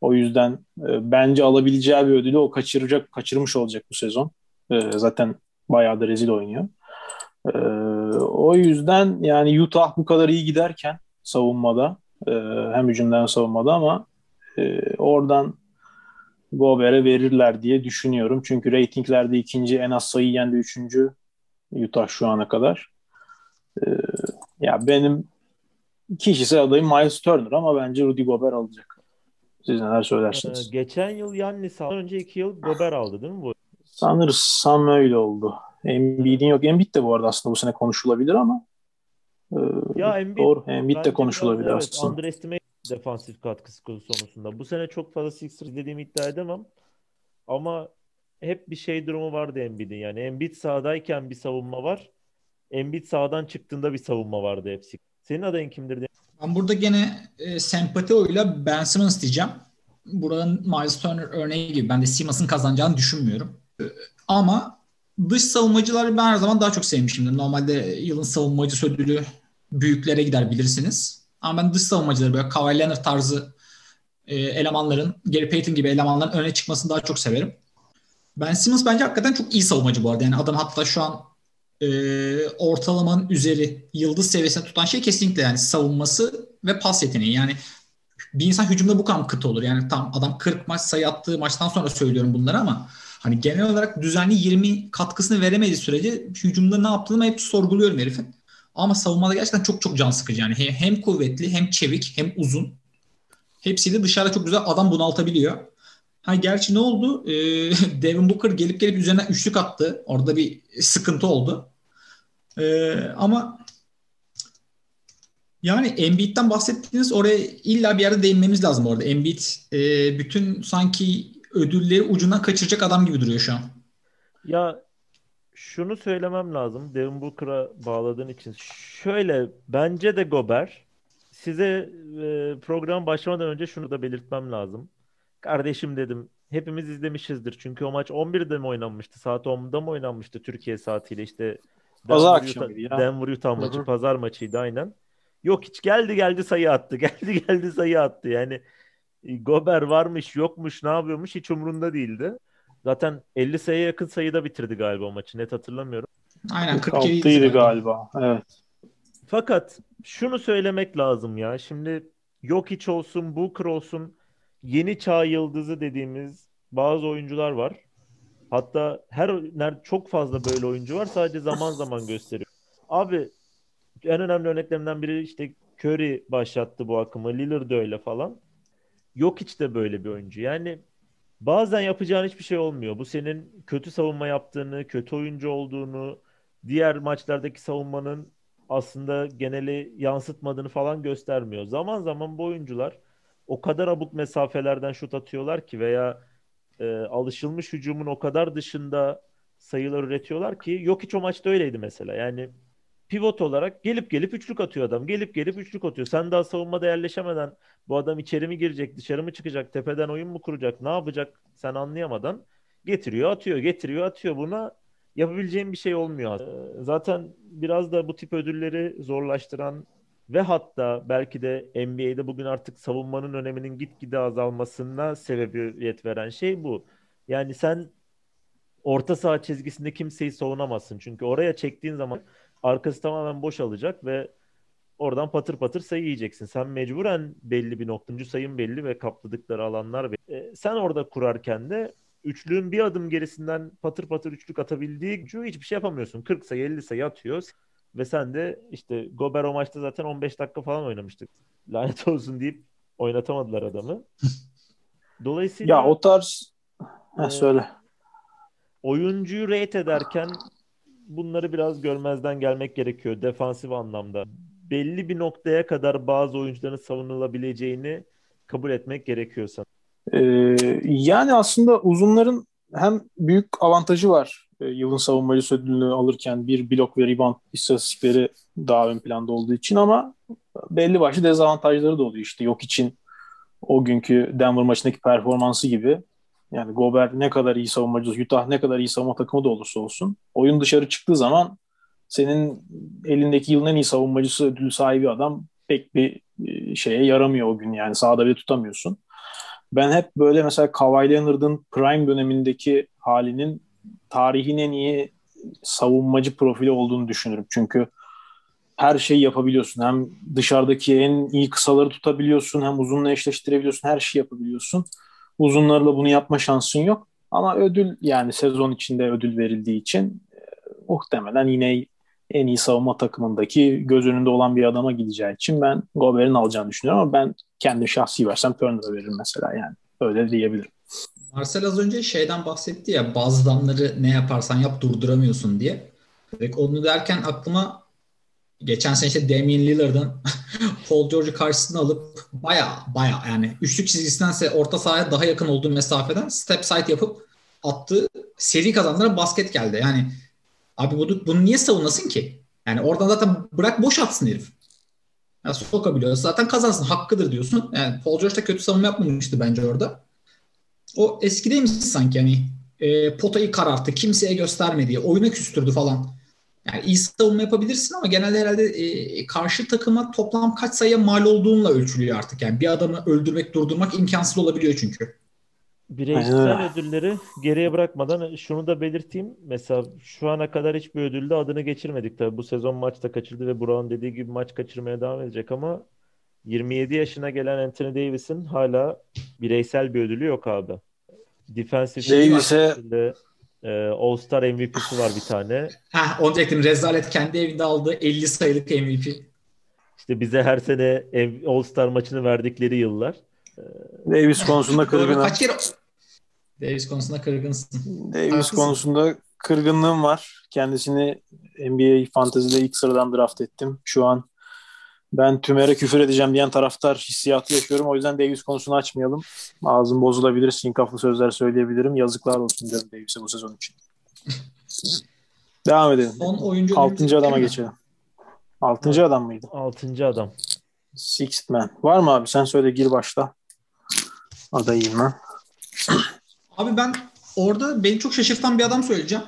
O yüzden e, bence alabileceği bir ödülü o kaçıracak, kaçırmış olacak bu sezon. E, zaten bayağı da rezil oynuyor. E, o yüzden yani Utah bu kadar iyi giderken savunmada e, hem hücumda hem savunmada ama e, oradan Gober'e verirler diye düşünüyorum. Çünkü reytinglerde ikinci en az sayı yendi üçüncü Utah şu ana kadar. E, ya benim kişisel adayım Miles Turner ama bence Rudy Gobert alacak. Siz neler Ee, söylersiniz? geçen yıl Yannis aldı. Önce iki yıl Gober aldı değil mi bu? Sanırsam öyle oldu. Embiid'in yok. Embiid de bu arada aslında bu sene konuşulabilir ama e, Ya Embiid doğru. Embiid de konuşulabilir biraz, evet, aslında. underestimate defansif katkısı konusunda. Bu sene çok fazla Sixers izlediğimi iddia edemem. Ama hep bir şey durumu vardı Embiid'in. Yani Embiid sahadayken bir savunma var. Embiid sahadan çıktığında bir savunma vardı hepsi. Senin adayın kimdir? diye- Ben burada gene e, sempati oyuyla Ben Simmons diyeceğim. Buranın Miles Turner örneği gibi. Ben de Simmons'ın kazanacağını düşünmüyorum. E, ama dış savunmacıları ben her zaman daha çok sevmişimdir. Normalde yılın savunmacısı ödülü büyüklere gider bilirsiniz. Ama ben dış savunmacıları böyle Kawhi Leonard tarzı e, elemanların, Gary Payton gibi elemanların öne çıkmasını daha çok severim. Ben Simmons bence hakikaten çok iyi savunmacı bu arada. Yani adam hatta şu an e, ortalamanın üzeri yıldız seviyesine tutan şey kesinlikle yani savunması ve pas yeteneği. Yani bir insan hücumda bu kadar kıt olur. Yani tam adam 40 maç sayı attığı maçtan sonra söylüyorum bunları ama hani genel olarak düzenli 20 katkısını veremediği sürece hücumda ne yaptığını hep sorguluyorum herifin. Ama savunmada gerçekten çok çok can sıkıcı yani. Hem, kuvvetli hem çevik hem uzun. Hepsiyle dışarıda çok güzel adam bunaltabiliyor. Ha gerçi ne oldu? Ee, Devin Booker gelip gelip üzerine üçlük attı. Orada bir sıkıntı oldu. Ee, ama yani Embiid'den bahsettiğiniz oraya illa bir yerde değinmemiz lazım orada. Embiid e, bütün sanki ödülleri ucundan kaçıracak adam gibi duruyor şu an. Ya şunu söylemem lazım. Devin Booker'a bağladığın için. Şöyle bence de Gober. Size e, program başlamadan önce şunu da belirtmem lazım. Kardeşim dedim. Hepimiz izlemişizdir. Çünkü o maç 11'de mi oynanmıştı? Saat 10'da mı oynanmıştı Türkiye saatiyle işte Pazar Denver akşamıydı Utah, ya. Denver Utah maçı, Hı hı. pazar maçıydı aynen. Yok hiç geldi geldi sayı attı. Geldi geldi sayı attı. Yani Gober varmış, yokmuş, ne yapıyormuş hiç umurunda değildi. Zaten 50 sayıya yakın sayıda bitirdi galiba maçı. Net hatırlamıyorum. Aynen 47 46'ydı galiba. Evet. Fakat şunu söylemek lazım ya. Şimdi Jokic olsun, Booker olsun yeni çağ yıldızı dediğimiz bazı oyuncular var. Hatta her ner- çok fazla böyle oyuncu var. Sadece zaman zaman gösteriyor. Abi en önemli örneklerinden biri işte Curry başlattı bu akımı. Lillard öyle falan. Jokic de böyle bir oyuncu. Yani bazen yapacağın hiçbir şey olmuyor. Bu senin kötü savunma yaptığını, kötü oyuncu olduğunu, diğer maçlardaki savunmanın aslında geneli yansıtmadığını falan göstermiyor. Zaman zaman bu oyuncular o kadar abuk mesafelerden şut atıyorlar ki veya e, alışılmış hücumun o kadar dışında sayılar üretiyorlar ki yok hiç o maçta öyleydi mesela. Yani pivot olarak gelip gelip üçlük atıyor adam. Gelip gelip üçlük atıyor. Sen daha savunmada yerleşemeden bu adam içeri mi girecek, dışarı mı çıkacak, tepeden oyun mu kuracak, ne yapacak sen anlayamadan getiriyor, atıyor, getiriyor, atıyor. Buna yapabileceğim bir şey olmuyor. Ee, Zaten biraz da bu tip ödülleri zorlaştıran ve hatta belki de NBA'de bugün artık savunmanın öneminin gitgide azalmasına sebebiyet veren şey bu. Yani sen orta saha çizgisinde kimseyi savunamazsın. Çünkü oraya çektiğin zaman arkası tamamen boş alacak ve oradan patır patır sayı yiyeceksin. Sen mecburen belli bir noktancı sayın belli ve kapladıkları alanlar belli. E, sen orada kurarken de üçlüğün bir adım gerisinden patır patır üçlük atabildiği gücü hiçbir şey yapamıyorsun. 40 sayı 50 sayı atıyor ve sen de işte Gober o maçta zaten 15 dakika falan oynamıştık. Lanet olsun deyip oynatamadılar adamı. Dolayısıyla Ya o tarz Heh, Ee, söyle. oyuncuyu rate ederken bunları biraz görmezden gelmek gerekiyor defansif anlamda. Belli bir noktaya kadar bazı oyuncuların savunulabileceğini kabul etmek gerekiyor sanırım. Ee, yani aslında uzunların hem büyük avantajı var e, yılın savunmacısı ödülünü alırken bir blok ve rebound istatistikleri daha ön planda olduğu için ama belli başlı dezavantajları da oluyor işte yok için o günkü Denver maçındaki performansı gibi yani Gobert ne kadar iyi savunmacı, Utah ne kadar iyi savunma takımı da olursa olsun oyun dışarı çıktığı zaman senin elindeki yılın en iyi savunmacısı ödülü sahibi adam pek bir e, şeye yaramıyor o gün yani sahada bile tutamıyorsun. Ben hep böyle mesela Kawhi Leonard'ın prime dönemindeki halinin tarihin en iyi savunmacı profili olduğunu düşünürüm. Çünkü her şeyi yapabiliyorsun. Hem dışarıdaki en iyi kısaları tutabiliyorsun, hem uzunla eşleştirebiliyorsun, her şeyi yapabiliyorsun. Uzunlarla bunu yapma şansın yok. Ama ödül yani sezon içinde ödül verildiği için e, muhtemelen yine en iyi savunma takımındaki göz önünde olan bir adama gideceği için ben Gobert'in alacağını düşünüyorum ama ben kendi şahsi versem Turner'a veririm mesela yani. Öyle diyebilirim. Marcel az önce şeyden bahsetti ya bazı damları ne yaparsan yap durduramıyorsun diye. Ve onu derken aklıma geçen sene işte Damian Lillard'ın Paul George'u karşısına alıp baya baya yani üçlük çizgisindense orta sahaya daha yakın olduğu mesafeden step side yapıp attığı seri kazandıran basket geldi. Yani abi bunu, bunu niye savunasın ki? Yani oradan zaten bırak boş atsın herif. Yani sokabiliyor. Zaten kazansın. Hakkıdır diyorsun. Yani Paul George da kötü savunma yapmamıştı bence orada. O eskideymiş sanki hani e, potayı kararttı. Kimseye göstermedi. Oyuna küstürdü falan. Yani iyi savunma yapabilirsin ama genelde herhalde e, karşı takıma toplam kaç sayıya mal olduğunla ölçülüyor artık. Yani bir adamı öldürmek, durdurmak imkansız olabiliyor çünkü. Bireysel ödülleri geriye bırakmadan şunu da belirteyim. Mesela şu ana kadar hiçbir ödülde adını geçirmedik tabii. Bu sezon maçta kaçırdı ve Burak'ın dediği gibi maç kaçırmaya devam edecek ama 27 yaşına gelen Anthony Davis'in hala bireysel bir ödülü yok abi. Defensive Davis'e e, All-Star MVP'si var bir tane. Heh, onu diyecektim. Rezalet kendi evinde aldığı 50 sayılık MVP. İşte bize her sene All-Star maçını verdikleri yıllar. Davis konusunda kırgınım. Kaç kere Davis konusunda kırgınsın. Davis Haklısın. konusunda kırgınlığım var. Kendisini NBA Fantasy'de ilk sıradan draft ettim. Şu an ben tümere küfür edeceğim diyen taraftar hissiyatı yaşıyorum. O yüzden Davis konusunu açmayalım. Ağzım bozulabilir. Sinkaflı sözler söyleyebilirim. Yazıklar olsun diyorum Davis'e bu sezon için. Devam edelim. Son oyuncu Altıncı adama mi? geçelim. Altıncı adam mıydı? Altıncı adam. Sixth man. Var mı abi? Sen söyle gir başla. Adayım ben. Abi ben orada beni çok şaşırtan bir adam söyleyeceğim.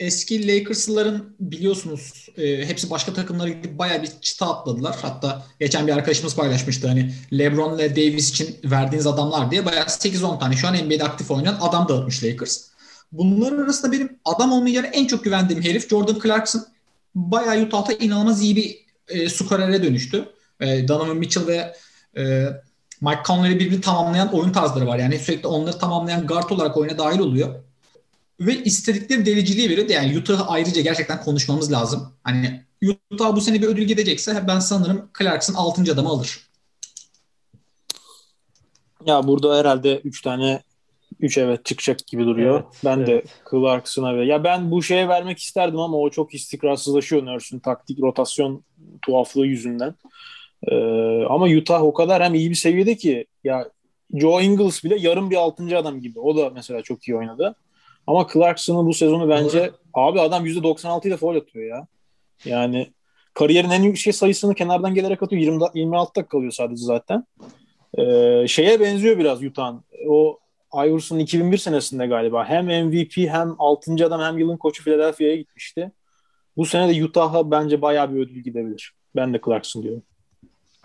Eski Lakers'ların biliyorsunuz e, hepsi başka takımlara gidip bayağı bir çıta atladılar. Hatta geçen bir arkadaşımız paylaşmıştı hani LeBron ve Davis için verdiğiniz adamlar diye bayağı 8-10 tane şu an NBA'de aktif oynayan adam dağıtmış Lakers. Bunların arasında benim adam olmayı yani en çok güvendiğim herif Jordan Clarkson. Bayağı Utah'ta inanılmaz iyi bir e, skorere dönüştü. E, Donovan Mitchell ve e, Mike Conley'i birbirini tamamlayan oyun tarzları var. Yani sürekli onları tamamlayan guard olarak oyuna dahil oluyor. Ve istedikleri deliciliği veriyor. Yani Utah'ı ayrıca gerçekten konuşmamız lazım. Hani Utah bu sene bir ödül gidecekse ben sanırım Clarkson 6. adamı alır. Ya burada herhalde 3 tane 3 evet çıkacak gibi duruyor. Evet, ben de evet. Clarkson'a ve ya ben bu şeye vermek isterdim ama o çok istikrarsızlaşıyor Nurse'ün taktik rotasyon tuhaflığı yüzünden. Ee, ama Utah o kadar hem iyi bir seviyede ki ya Joe Ingles bile yarım bir 6. adam gibi. O da mesela çok iyi oynadı. Ama Clarkson'ın bu sezonu bence abi adam %96 ile foul atıyor ya. Yani kariyerin en yüksek sayısını kenardan gelerek atıyor. 20, 26 dakika kalıyor sadece zaten. Ee, şeye benziyor biraz Utah'ın. O Iverson'un 2001 senesinde galiba hem MVP hem 6. adam hem yılın koçu Philadelphia'ya gitmişti. Bu sene de Utah'a bence bayağı bir ödül gidebilir. Ben de Clarkson diyorum.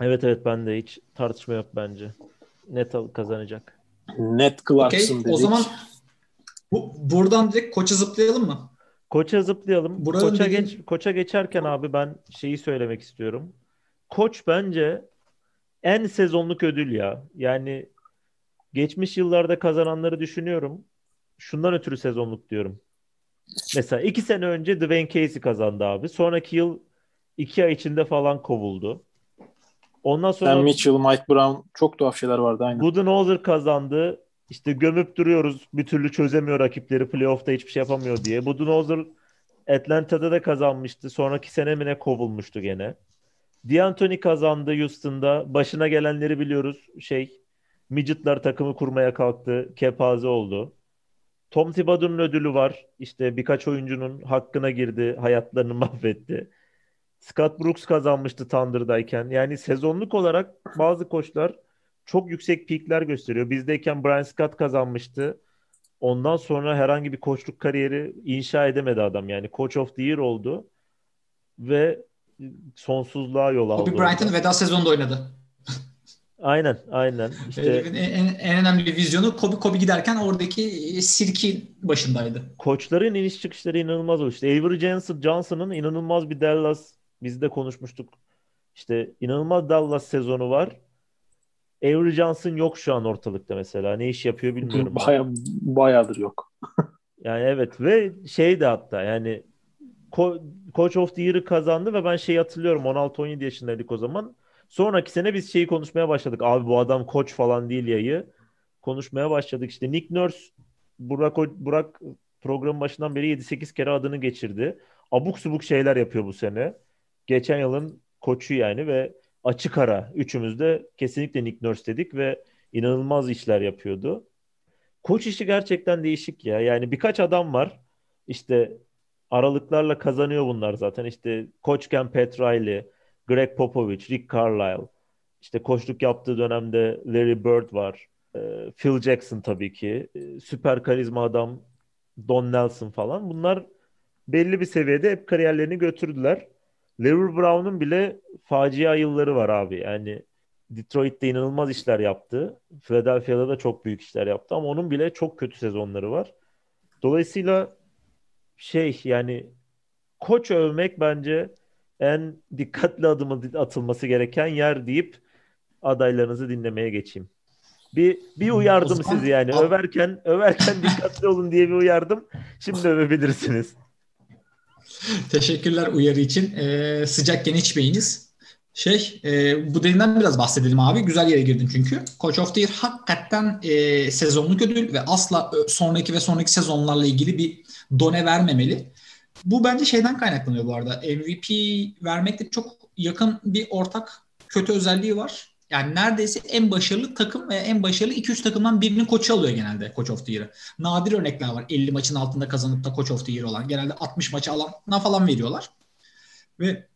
Evet evet ben de hiç tartışma yok bence. Net kazanacak. Net Clarkson Okey. dedik. O zaman bu, buradan direkt koça zıplayalım mı? Koça zıplayalım. Buranın Koça dediğin- geç koça geçerken abi ben şeyi söylemek istiyorum. Koç bence en sezonluk ödül ya. Yani geçmiş yıllarda kazananları düşünüyorum. şundan ötürü sezonluk diyorum. Mesela iki sene önce Dwayne Casey kazandı abi. Sonraki yıl iki ay içinde falan kovuldu. Ondan sonra Sam Mitchell, Mike Brown çok tuhaf şeyler vardı aynı. Budenholzer kazandı. İşte gömüp duruyoruz. Bir türlü çözemiyor rakipleri. Playoff'ta hiçbir şey yapamıyor diye. Budenholzer Atlanta'da da kazanmıştı. Sonraki sene mi ne kovulmuştu gene. D'Antoni kazandı Houston'da. Başına gelenleri biliyoruz. Şey, Midget'lar takımı kurmaya kalktı. Kepaze oldu. Tom Thibodeau'nun ödülü var. İşte birkaç oyuncunun hakkına girdi. Hayatlarını mahvetti. Scott Brooks kazanmıştı Thunder'dayken. Yani sezonluk olarak bazı koçlar çok yüksek peakler gösteriyor. Bizdeyken Brian Scott kazanmıştı. Ondan sonra herhangi bir koçluk kariyeri inşa edemedi adam. Yani Coach of the Year oldu ve sonsuzluğa yol aldı. Kobe Bryant'ın veda sezonunda oynadı. Aynen, aynen. İşte en, en, en önemli vizyonu Kobe Kobe giderken oradaki sirkin başındaydı. Koçların iniş çıkışları inanılmaz oldu. İşte Avery Johnson, Johnson'ın inanılmaz bir Dallas biz de konuşmuştuk. İşte inanılmaz Dallas sezonu var. Avery Johnson yok şu an ortalıkta mesela. Ne iş yapıyor bilmiyorum. Baya, bayağıdır yok. yani evet ve şey de hatta yani Coach of the Year'ı kazandı ve ben şeyi hatırlıyorum 16-17 yaşındaydık o zaman. Sonraki sene biz şeyi konuşmaya başladık. Abi bu adam koç falan değil yayı. Konuşmaya başladık. İşte Nick Nurse Burak, Burak programın başından beri 7-8 kere adını geçirdi. Abuk subuk şeyler yapıyor bu sene. Geçen yılın koçu yani ve açık ara üçümüz de kesinlikle Nick Nurse dedik ve inanılmaz işler yapıyordu. Koç işi gerçekten değişik ya. Yani birkaç adam var. İşte aralıklarla kazanıyor bunlar zaten. İşte koçken Pat Riley, Greg Popovich, Rick Carlisle, işte koçluk yaptığı dönemde Larry Bird var. Ee, Phil Jackson tabii ki. Ee, süper karizma adam Don Nelson falan. Bunlar belli bir seviyede hep kariyerlerini götürdüler. Larry Brown'un bile facia yılları var abi. Yani Detroit'te inanılmaz işler yaptı. Philadelphia'da da çok büyük işler yaptı ama onun bile çok kötü sezonları var. Dolayısıyla şey yani koç övmek bence en dikkatli adımı atılması gereken yer deyip adaylarınızı dinlemeye geçeyim. Bir bir uyardım zaman, sizi yani. Överken överken dikkatli olun diye bir uyardım. Şimdi övebilirsiniz. Teşekkürler uyarı için. Ee, sıcak geniş beyiniz. Şey, e, bu derinden biraz bahsedelim abi. Güzel yere girdin çünkü. Coach of the Year hakikaten e, sezonluk ödül ve asla sonraki ve sonraki sezonlarla ilgili bir done vermemeli. Bu bence şeyden kaynaklanıyor bu arada. MVP vermekte çok yakın bir ortak kötü özelliği var. Yani neredeyse en başarılı takım ve en başarılı 2-3 takımdan birinin koçu alıyor genelde Coach of the Year'ı. Nadir örnekler var. 50 maçın altında kazanıp da Coach of the Year olan. Genelde 60 maçı alana falan veriyorlar. Ve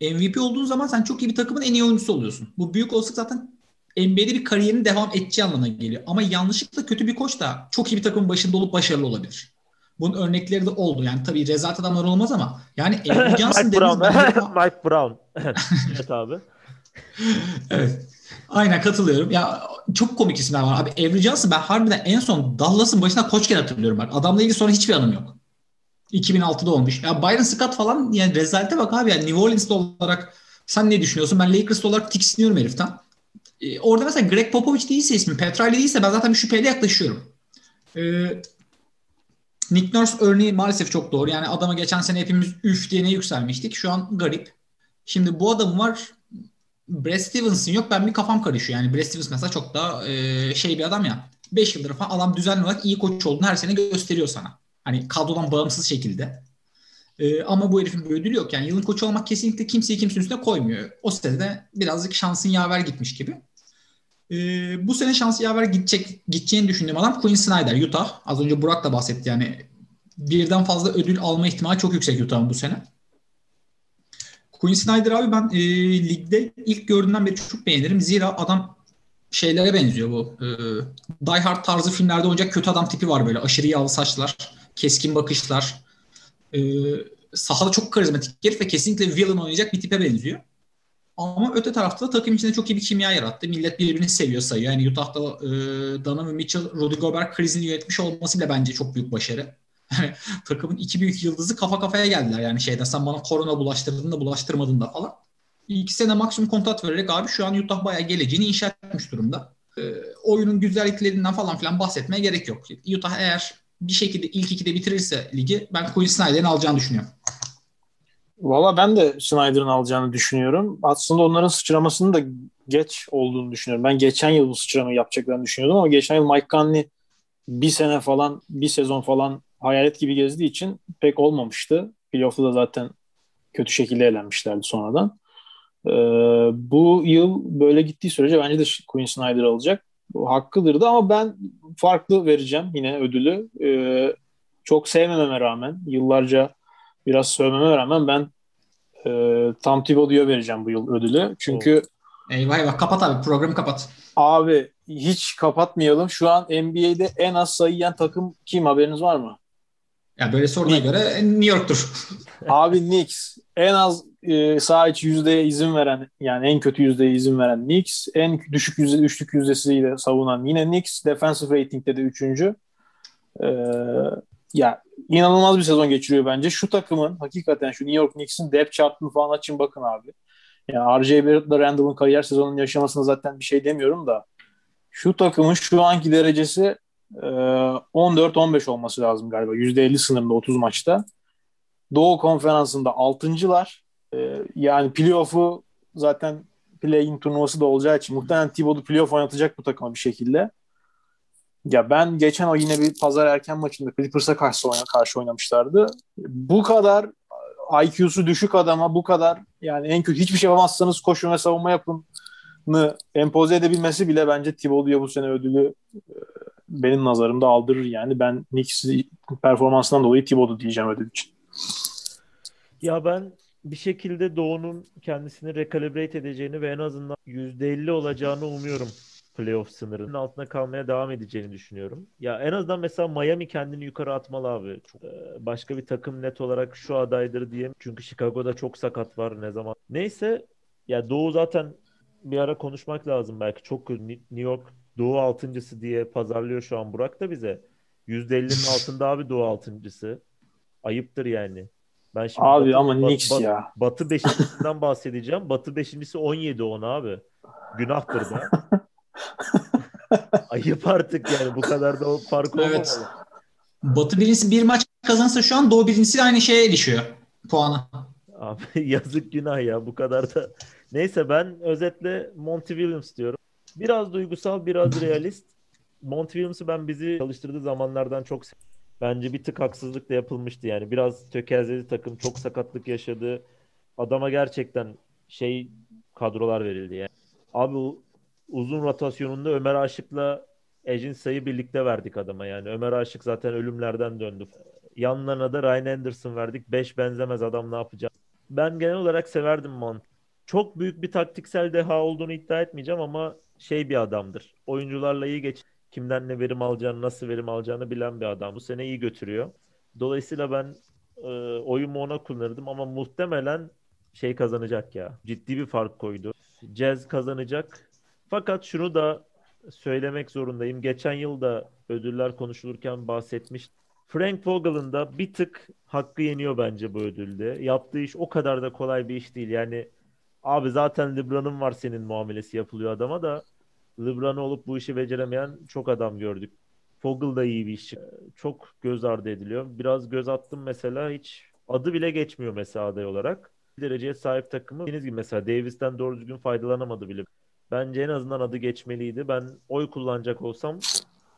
MVP olduğun zaman sen çok iyi bir takımın en iyi oyuncusu oluyorsun. Bu büyük olasılık zaten NBA'de bir kariyerin devam edeceği anlamına geliyor. Ama yanlışlıkla kötü bir koç da çok iyi bir takımın başında olup başarılı olabilir. Bunun örnekleri de oldu. Yani tabii rezalet adamlar olmaz ama yani Johnson Mike Brown. Mike Brown. evet abi. evet. Aynen katılıyorum. Ya çok komik isimler var. Abi Avery Johnson ben harbiden en son Dallas'ın başına koçken hatırlıyorum bak. Adamla ilgili sonra hiçbir anım yok. 2006'da olmuş. Ya Byron Scott falan yani rezalete bak abi. Yani New Orleans'ta olarak sen ne düşünüyorsun? Ben Lakers'ta olarak tiksiniyorum heriften. Ee, orada mesela Greg Popovich değilse ismi, Petrali değilse ben zaten bir şüpheyle yaklaşıyorum. Ee, Nick Nurse örneği maalesef çok doğru. Yani adama geçen sene hepimiz üf diye yükselmiştik. Şu an garip. Şimdi bu adam var. Brad Stevenson yok. Ben bir kafam karışıyor. Yani Brad Stevens mesela çok da e, şey bir adam ya. 5 yıldır falan adam düzenli olarak iyi koç olduğunu her sene gösteriyor sana. Hani kadrodan bağımsız şekilde. E, ama bu herifin bir ödülü yok. Yani yılın koçu olmak kesinlikle kimseyi kimsenin üstüne koymuyor. O sene de birazcık şansın yaver gitmiş gibi. E, bu sene şansı yaver gidecek, gideceğini düşündüğüm adam Quinn Snyder, Utah. Az önce Burak da bahsetti yani birden fazla ödül alma ihtimali çok yüksek Utah'ın bu sene. Quinn Snyder abi ben e, ligde ilk gördüğümden beri çok beğenirim. Zira adam şeylere benziyor bu. E, Die Hard tarzı filmlerde oynayacak kötü adam tipi var böyle. Aşırı yağlı saçlar, keskin bakışlar. E, sahada çok karizmatik herif ve kesinlikle villain oynayacak bir tipe benziyor. Ama öte tarafta da takım içinde çok iyi bir kimya yarattı. Millet birbirini seviyor sayıyor. Yani Utah'da e, Donovan Mitchell, Rudy Gobert krizini yönetmiş olması bile bence çok büyük başarı. takımın iki büyük yıldızı kafa kafaya geldiler. Yani şeyden sen bana korona bulaştırdın da bulaştırmadın da falan. İki sene maksimum kontrat vererek abi şu an Utah bayağı geleceğini inşa etmiş durumda. Ee, oyunun güzelliklerinden falan filan bahsetmeye gerek yok. Utah eğer bir şekilde ilk ikide bitirirse ligi ben Quinn Snyder'in alacağını düşünüyorum. Valla ben de Snyder'ın alacağını düşünüyorum. Aslında onların sıçramasının da geç olduğunu düşünüyorum. Ben geçen yıl bu sıçramayı yapacaklarını düşünüyordum ama geçen yıl Mike Conley bir sene falan, bir sezon falan hayalet gibi gezdiği için pek olmamıştı. Playoff'ta da zaten kötü şekilde elenmişlerdi sonradan. Ee, bu yıl böyle gittiği sürece bence de Quinn Snyder alacak. Bu hakkıdırdı ama ben farklı vereceğim yine ödülü. Ee, çok sevmememe rağmen, yıllarca biraz sövmeme rağmen ben e, Tom Thibodeau'ya vereceğim bu yıl ödülü. Çünkü Eyvah eyvah kapat abi programı kapat. Abi hiç kapatmayalım. Şu an NBA'de en az sayı yiyen takım kim haberiniz var mı? Ya böyle soruna göre New York'tur. Abi Knicks en az e, sağ içi yüzdeye izin veren yani en kötü yüzdeye izin veren Knicks. En düşük yüzde üçlük yüzdesiyle savunan yine Knicks. Defensive rating'de de üçüncü. Ee, ya inanılmaz bir sezon geçiriyor bence. Şu takımın hakikaten şu New York Knicks'in depth chart'ını falan açın bakın abi. Yani R.J. Barrett'la Randall'ın kariyer sezonunun yaşamasına zaten bir şey demiyorum da şu takımın şu anki derecesi e, 14-15 olması lazım galiba. %50 sınırında 30 maçta. Doğu konferansında 6.lar. E, yani playoff'u zaten play-in turnuvası da olacağı için muhtemelen Thibodeau playoff oynatacak bu takıma bir şekilde. Ya ben geçen o yine bir pazar erken maçında Clippers'a karşı, oyna, karşı oynamışlardı. Bu kadar IQ'su düşük adama bu kadar yani en kötü hiçbir şey yapamazsanız koşun ve savunma yapın empoze edebilmesi bile bence Thibodeau'ya bu sene ödülü benim nazarımda aldırır yani. Ben Knicks performansından dolayı Thibodeau diyeceğim ödül için. Ya ben bir şekilde Doğu'nun kendisini rekalibrate edeceğini ve en azından %50 olacağını umuyorum playoff sınırının altına kalmaya devam edeceğini düşünüyorum. Ya en azından mesela Miami kendini yukarı atmalı abi. Çok, e, başka bir takım net olarak şu adaydır diye. Çünkü Chicago'da çok sakat var ne zaman. Neyse ya Doğu zaten bir ara konuşmak lazım belki. Çok New York Doğu altıncısı diye pazarlıyor şu an Burak da bize. %50'nin altında abi Doğu altıncısı. Ayıptır yani. Ben şimdi abi Batı, ama Knicks bat, ya. Batı beşincisinden bahsedeceğim. Batı beşincisi 17 10 abi. Günahtır da. Ayıp artık yani bu kadar da o fark olmamalı. Evet. Batı birincisi bir maç kazansa şu an Doğu birincisi de aynı şeye erişiyor puana. Abi yazık günah ya bu kadar da. Neyse ben özetle Monty Williams diyorum. Biraz duygusal biraz realist. Monty Williams'ı ben bizi çalıştırdığı zamanlardan çok Bence bir tık haksızlık da yapılmıştı yani. Biraz tökezledi takım. Çok sakatlık yaşadı. Adama gerçekten şey kadrolar verildi yani. Abi uzun rotasyonunda Ömer Aşık'la Ejin Say'ı birlikte verdik adama yani. Ömer Aşık zaten ölümlerden döndü. Yanlarına da Ryan Anderson verdik. Beş benzemez adam ne yapacak? Ben genel olarak severdim Mont. Çok büyük bir taktiksel deha olduğunu iddia etmeyeceğim ama şey bir adamdır. Oyuncularla iyi geç. Kimden ne verim alacağını, nasıl verim alacağını bilen bir adam. Bu sene iyi götürüyor. Dolayısıyla ben e, oyumu ona kullanırdım ama muhtemelen şey kazanacak ya. Ciddi bir fark koydu. Jazz kazanacak. Fakat şunu da söylemek zorundayım. Geçen yıl da ödüller konuşulurken bahsetmiş. Frank Vogel'ın da bir tık hakkı yeniyor bence bu ödülde. Yaptığı iş o kadar da kolay bir iş değil. Yani abi zaten LeBron'un var senin muamelesi yapılıyor adama da LeBron olup bu işi beceremeyen çok adam gördük. Vogel da iyi bir iş. Çok göz ardı ediliyor. Biraz göz attım mesela hiç adı bile geçmiyor mesela aday olarak. Dereceye sahip takımı. Deniz gibi mesela Davis'ten doğru düzgün faydalanamadı bile. Bence en azından adı geçmeliydi. Ben oy kullanacak olsam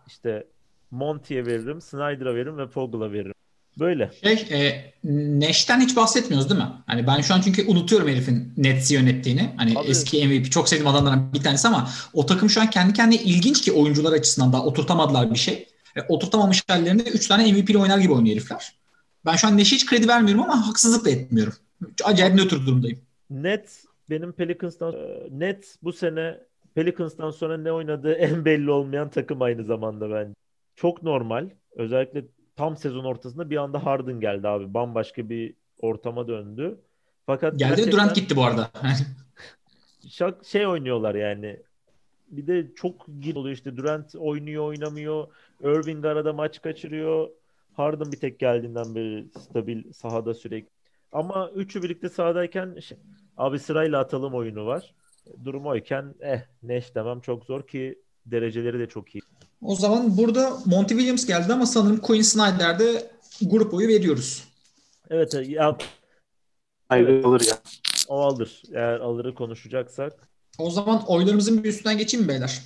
işte Monty'ye veririm, Snyder'a veririm ve Fogel'a veririm. Böyle. Şey, e, Nash'ten hiç bahsetmiyoruz değil mi? Hani ben şu an çünkü unutuyorum herifin Nets'i yönettiğini. Hani Abi. eski MVP çok sevdiğim adamlardan bir tanesi ama o takım şu an kendi kendine ilginç ki oyuncular açısından daha oturtamadılar bir şey. E, oturtamamış hallerinde 3 tane MVP ile oynar gibi oynuyor herifler. Ben şu an Nash'e hiç kredi vermiyorum ama haksızlık da etmiyorum. Acayip nötr durumdayım. Net benim Pelicans'tan e, net bu sene Pelicans'tan sonra ne oynadığı en belli olmayan takım aynı zamanda bence. Çok normal. Özellikle tam sezon ortasında bir anda Harden geldi abi. Bambaşka bir ortama döndü. Fakat geldi gerçekten... Durant gitti bu arada. şak şey oynuyorlar yani. Bir de çok gir oluyor işte Durant oynuyor oynamıyor. Irving arada maç kaçırıyor. Harden bir tek geldiğinden beri stabil sahada sürekli. Ama üçü birlikte sahadayken Abi sırayla atalım oyunu var. Durum oyken eh Neş demem çok zor ki Dereceleri de çok iyi. O zaman burada Monty Williams geldi ama sanırım Quinn Snyder'de grup oyu veriyoruz. Evet ya Hayır alır ya. o alır. Eğer alırı konuşacaksak. O zaman oylarımızın bir üstünden geçeyim mi beyler?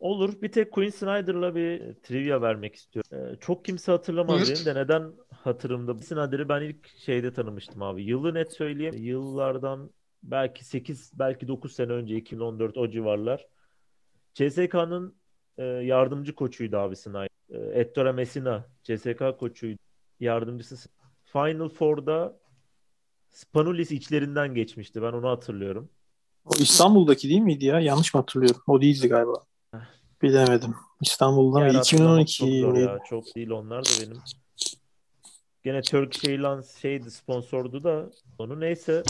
Olur. Bir tek Quinn Snyder'la bir trivia vermek istiyorum. Ee, çok kimse hatırlamaz Buyur. benim de neden hatırımda. Snyder'ı ben ilk şeyde tanımıştım abi. Yılı net söyleyeyim. Yıllardan belki 8 belki 9 sene önce 2014 o civarlar. CSK'nın e, yardımcı koçuydu abi Snyder. E, Ettore Messina CSK koçuydu. Yardımcısı. Final Four'da Spanulis içlerinden geçmişti. Ben onu hatırlıyorum. O İstanbul'daki değil miydi ya? Yanlış mı hatırlıyorum? O değildi galiba. Bilemedim. İstanbul'da mı? hatırlamak 2012 çok ya. Çok değil onlar da benim. Gene Turkish Airlines şeydi sponsordu da onu neyse.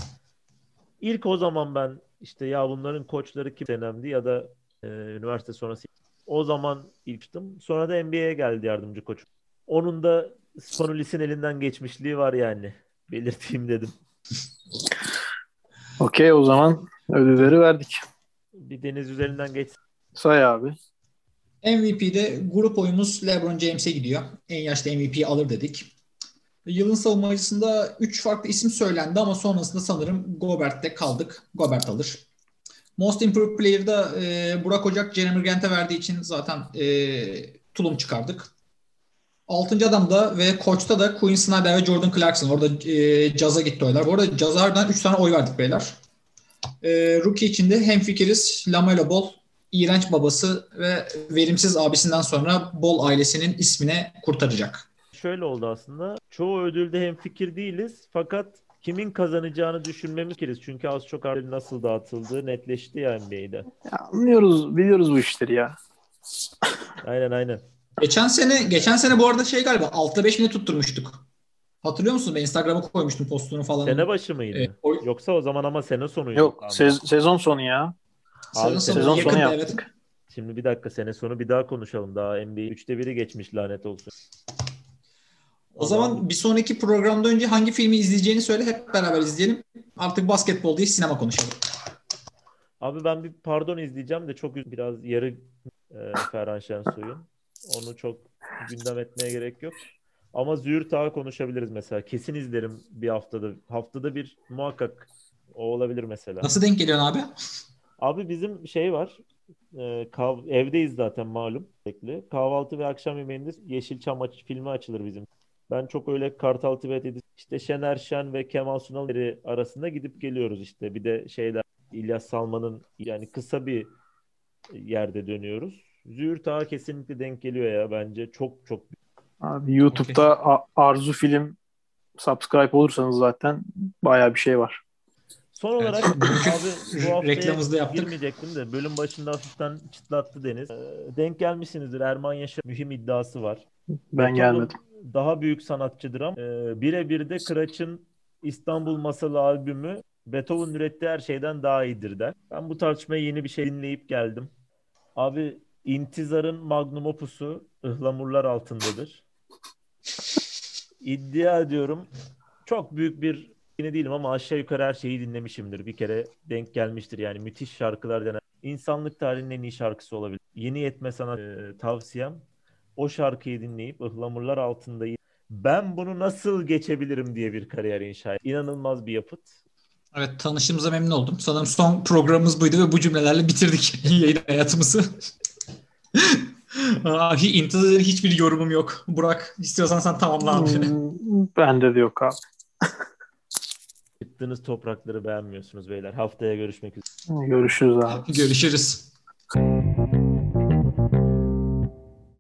İlk o zaman ben işte ya bunların koçları kim denemdi ya da e, üniversite sonrası o zaman ilktim. Sonra da NBA'ye geldi yardımcı koç. Onun da Spanulis'in elinden geçmişliği var yani. Belirteyim dedim. Okey o zaman ödülleri verdik. Bir deniz üzerinden geç. Say abi. MVP'de grup oyumuz LeBron James'e gidiyor. En yaşlı MVP alır dedik. Yılın savunmacısında 3 farklı isim söylendi ama sonrasında sanırım Gobert'te kaldık. Gobert alır. Most Improved Player'da e, Burak Ocak Jeremy Grant'e verdiği için zaten e, tulum çıkardık. Altıncı adamda ve koçta da Quinn Snyder ve Jordan Clarkson. Orada e, Caz'a gitti oylar. Bu arada Caz'a harbiden 3 tane oy verdik beyler. E, rookie için de hemfikiriz Lamelo Ball, iğrenç babası ve verimsiz abisinden sonra Ball ailesinin ismine kurtaracak. Şöyle oldu aslında. Çoğu ödülde hemfikir değiliz fakat kimin kazanacağını düşünmemiz gerekiyor. Çünkü az çok artık nasıl dağıtıldığı netleşti ya NBA'de. Ya, anlıyoruz, biliyoruz bu işleri ya. Aynen aynen. Geçen sene geçen sene bu arada şey galiba 6'da 5 mi tutturmuştuk. Hatırlıyor musun? Ben Instagram'a koymuştum postunu falan. Sene başı mıydı? E, o- Yoksa o zaman ama sene sonuydu. Yok sez- sezon sonu ya. Sezon Abi, sonu Sezon yakında, sonu evet. yaptık. Şimdi bir dakika sene sonu bir daha konuşalım. Daha NBA 3'te biri geçmiş lanet olsun. O zaman bir sonraki programda önce hangi filmi izleyeceğini söyle hep beraber izleyelim. Artık basketbol değil sinema konuşalım. Abi ben bir pardon izleyeceğim de çok biraz yarı e, Ferhan Şensoy'un. Onu çok gündem etmeye gerek yok. Ama Züğürt Ağa konuşabiliriz mesela. Kesin izlerim bir haftada. Haftada bir muhakkak o olabilir mesela. Nasıl denk geliyorsun abi? Abi bizim şey var. E, kav- evdeyiz zaten malum. Sürekli. Kahvaltı ve akşam yemeğinde Yeşilçam aç filmi açılır bizim. Ben çok öyle Kartal Tibet edip işte Şener Şen ve Kemal Sunal'leri arasında gidip geliyoruz işte. Bir de şeyler İlyas Salman'ın yani kısa bir yerde dönüyoruz. Züğürt Ağa kesinlikle denk geliyor ya bence. Çok çok Abi YouTube'da Arzu Film subscribe olursanız zaten bayağı bir şey var. Son Evet. olarak abi bu haftaya Reklamımızı da yaptık. girmeyecektim de bölüm başında hafiften çıtlattı Deniz. Ee, denk gelmişsinizdir. Erman Yaşar mühim iddiası var. Ben Beethoven gelmedim. Daha büyük sanatçıdır ama e, birebir de Kıraç'ın İstanbul Masalı albümü Beethoven ürettiği her şeyden daha iyidir der. Ben bu tartışmaya yeni bir şey dinleyip geldim. Abi İntizar'ın magnum opusu ıhlamurlar altındadır. İddia ediyorum çok büyük bir yine değilim ama aşağı yukarı her şeyi dinlemişimdir. Bir kere denk gelmiştir yani müthiş şarkılar denen. İnsanlık tarihinin en iyi şarkısı olabilir. Yeni yetme sana e, tavsiyem o şarkıyı dinleyip ıhlamurlar altındayım. Ben bunu nasıl geçebilirim diye bir kariyer inşa et. İnanılmaz bir yapıt. Evet tanıştığımıza memnun oldum. Sanırım son programımız buydu ve bu cümlelerle bitirdik yayın hayatımızı. Aa, hi- İntizar'ın hiçbir yorumum yok. Burak istiyorsan sen tamamla abi. Hmm, Bende de yok abi. Çıktığınız toprakları beğenmiyorsunuz beyler. Haftaya görüşmek üzere. Görüşürüz abi. Görüşürüz.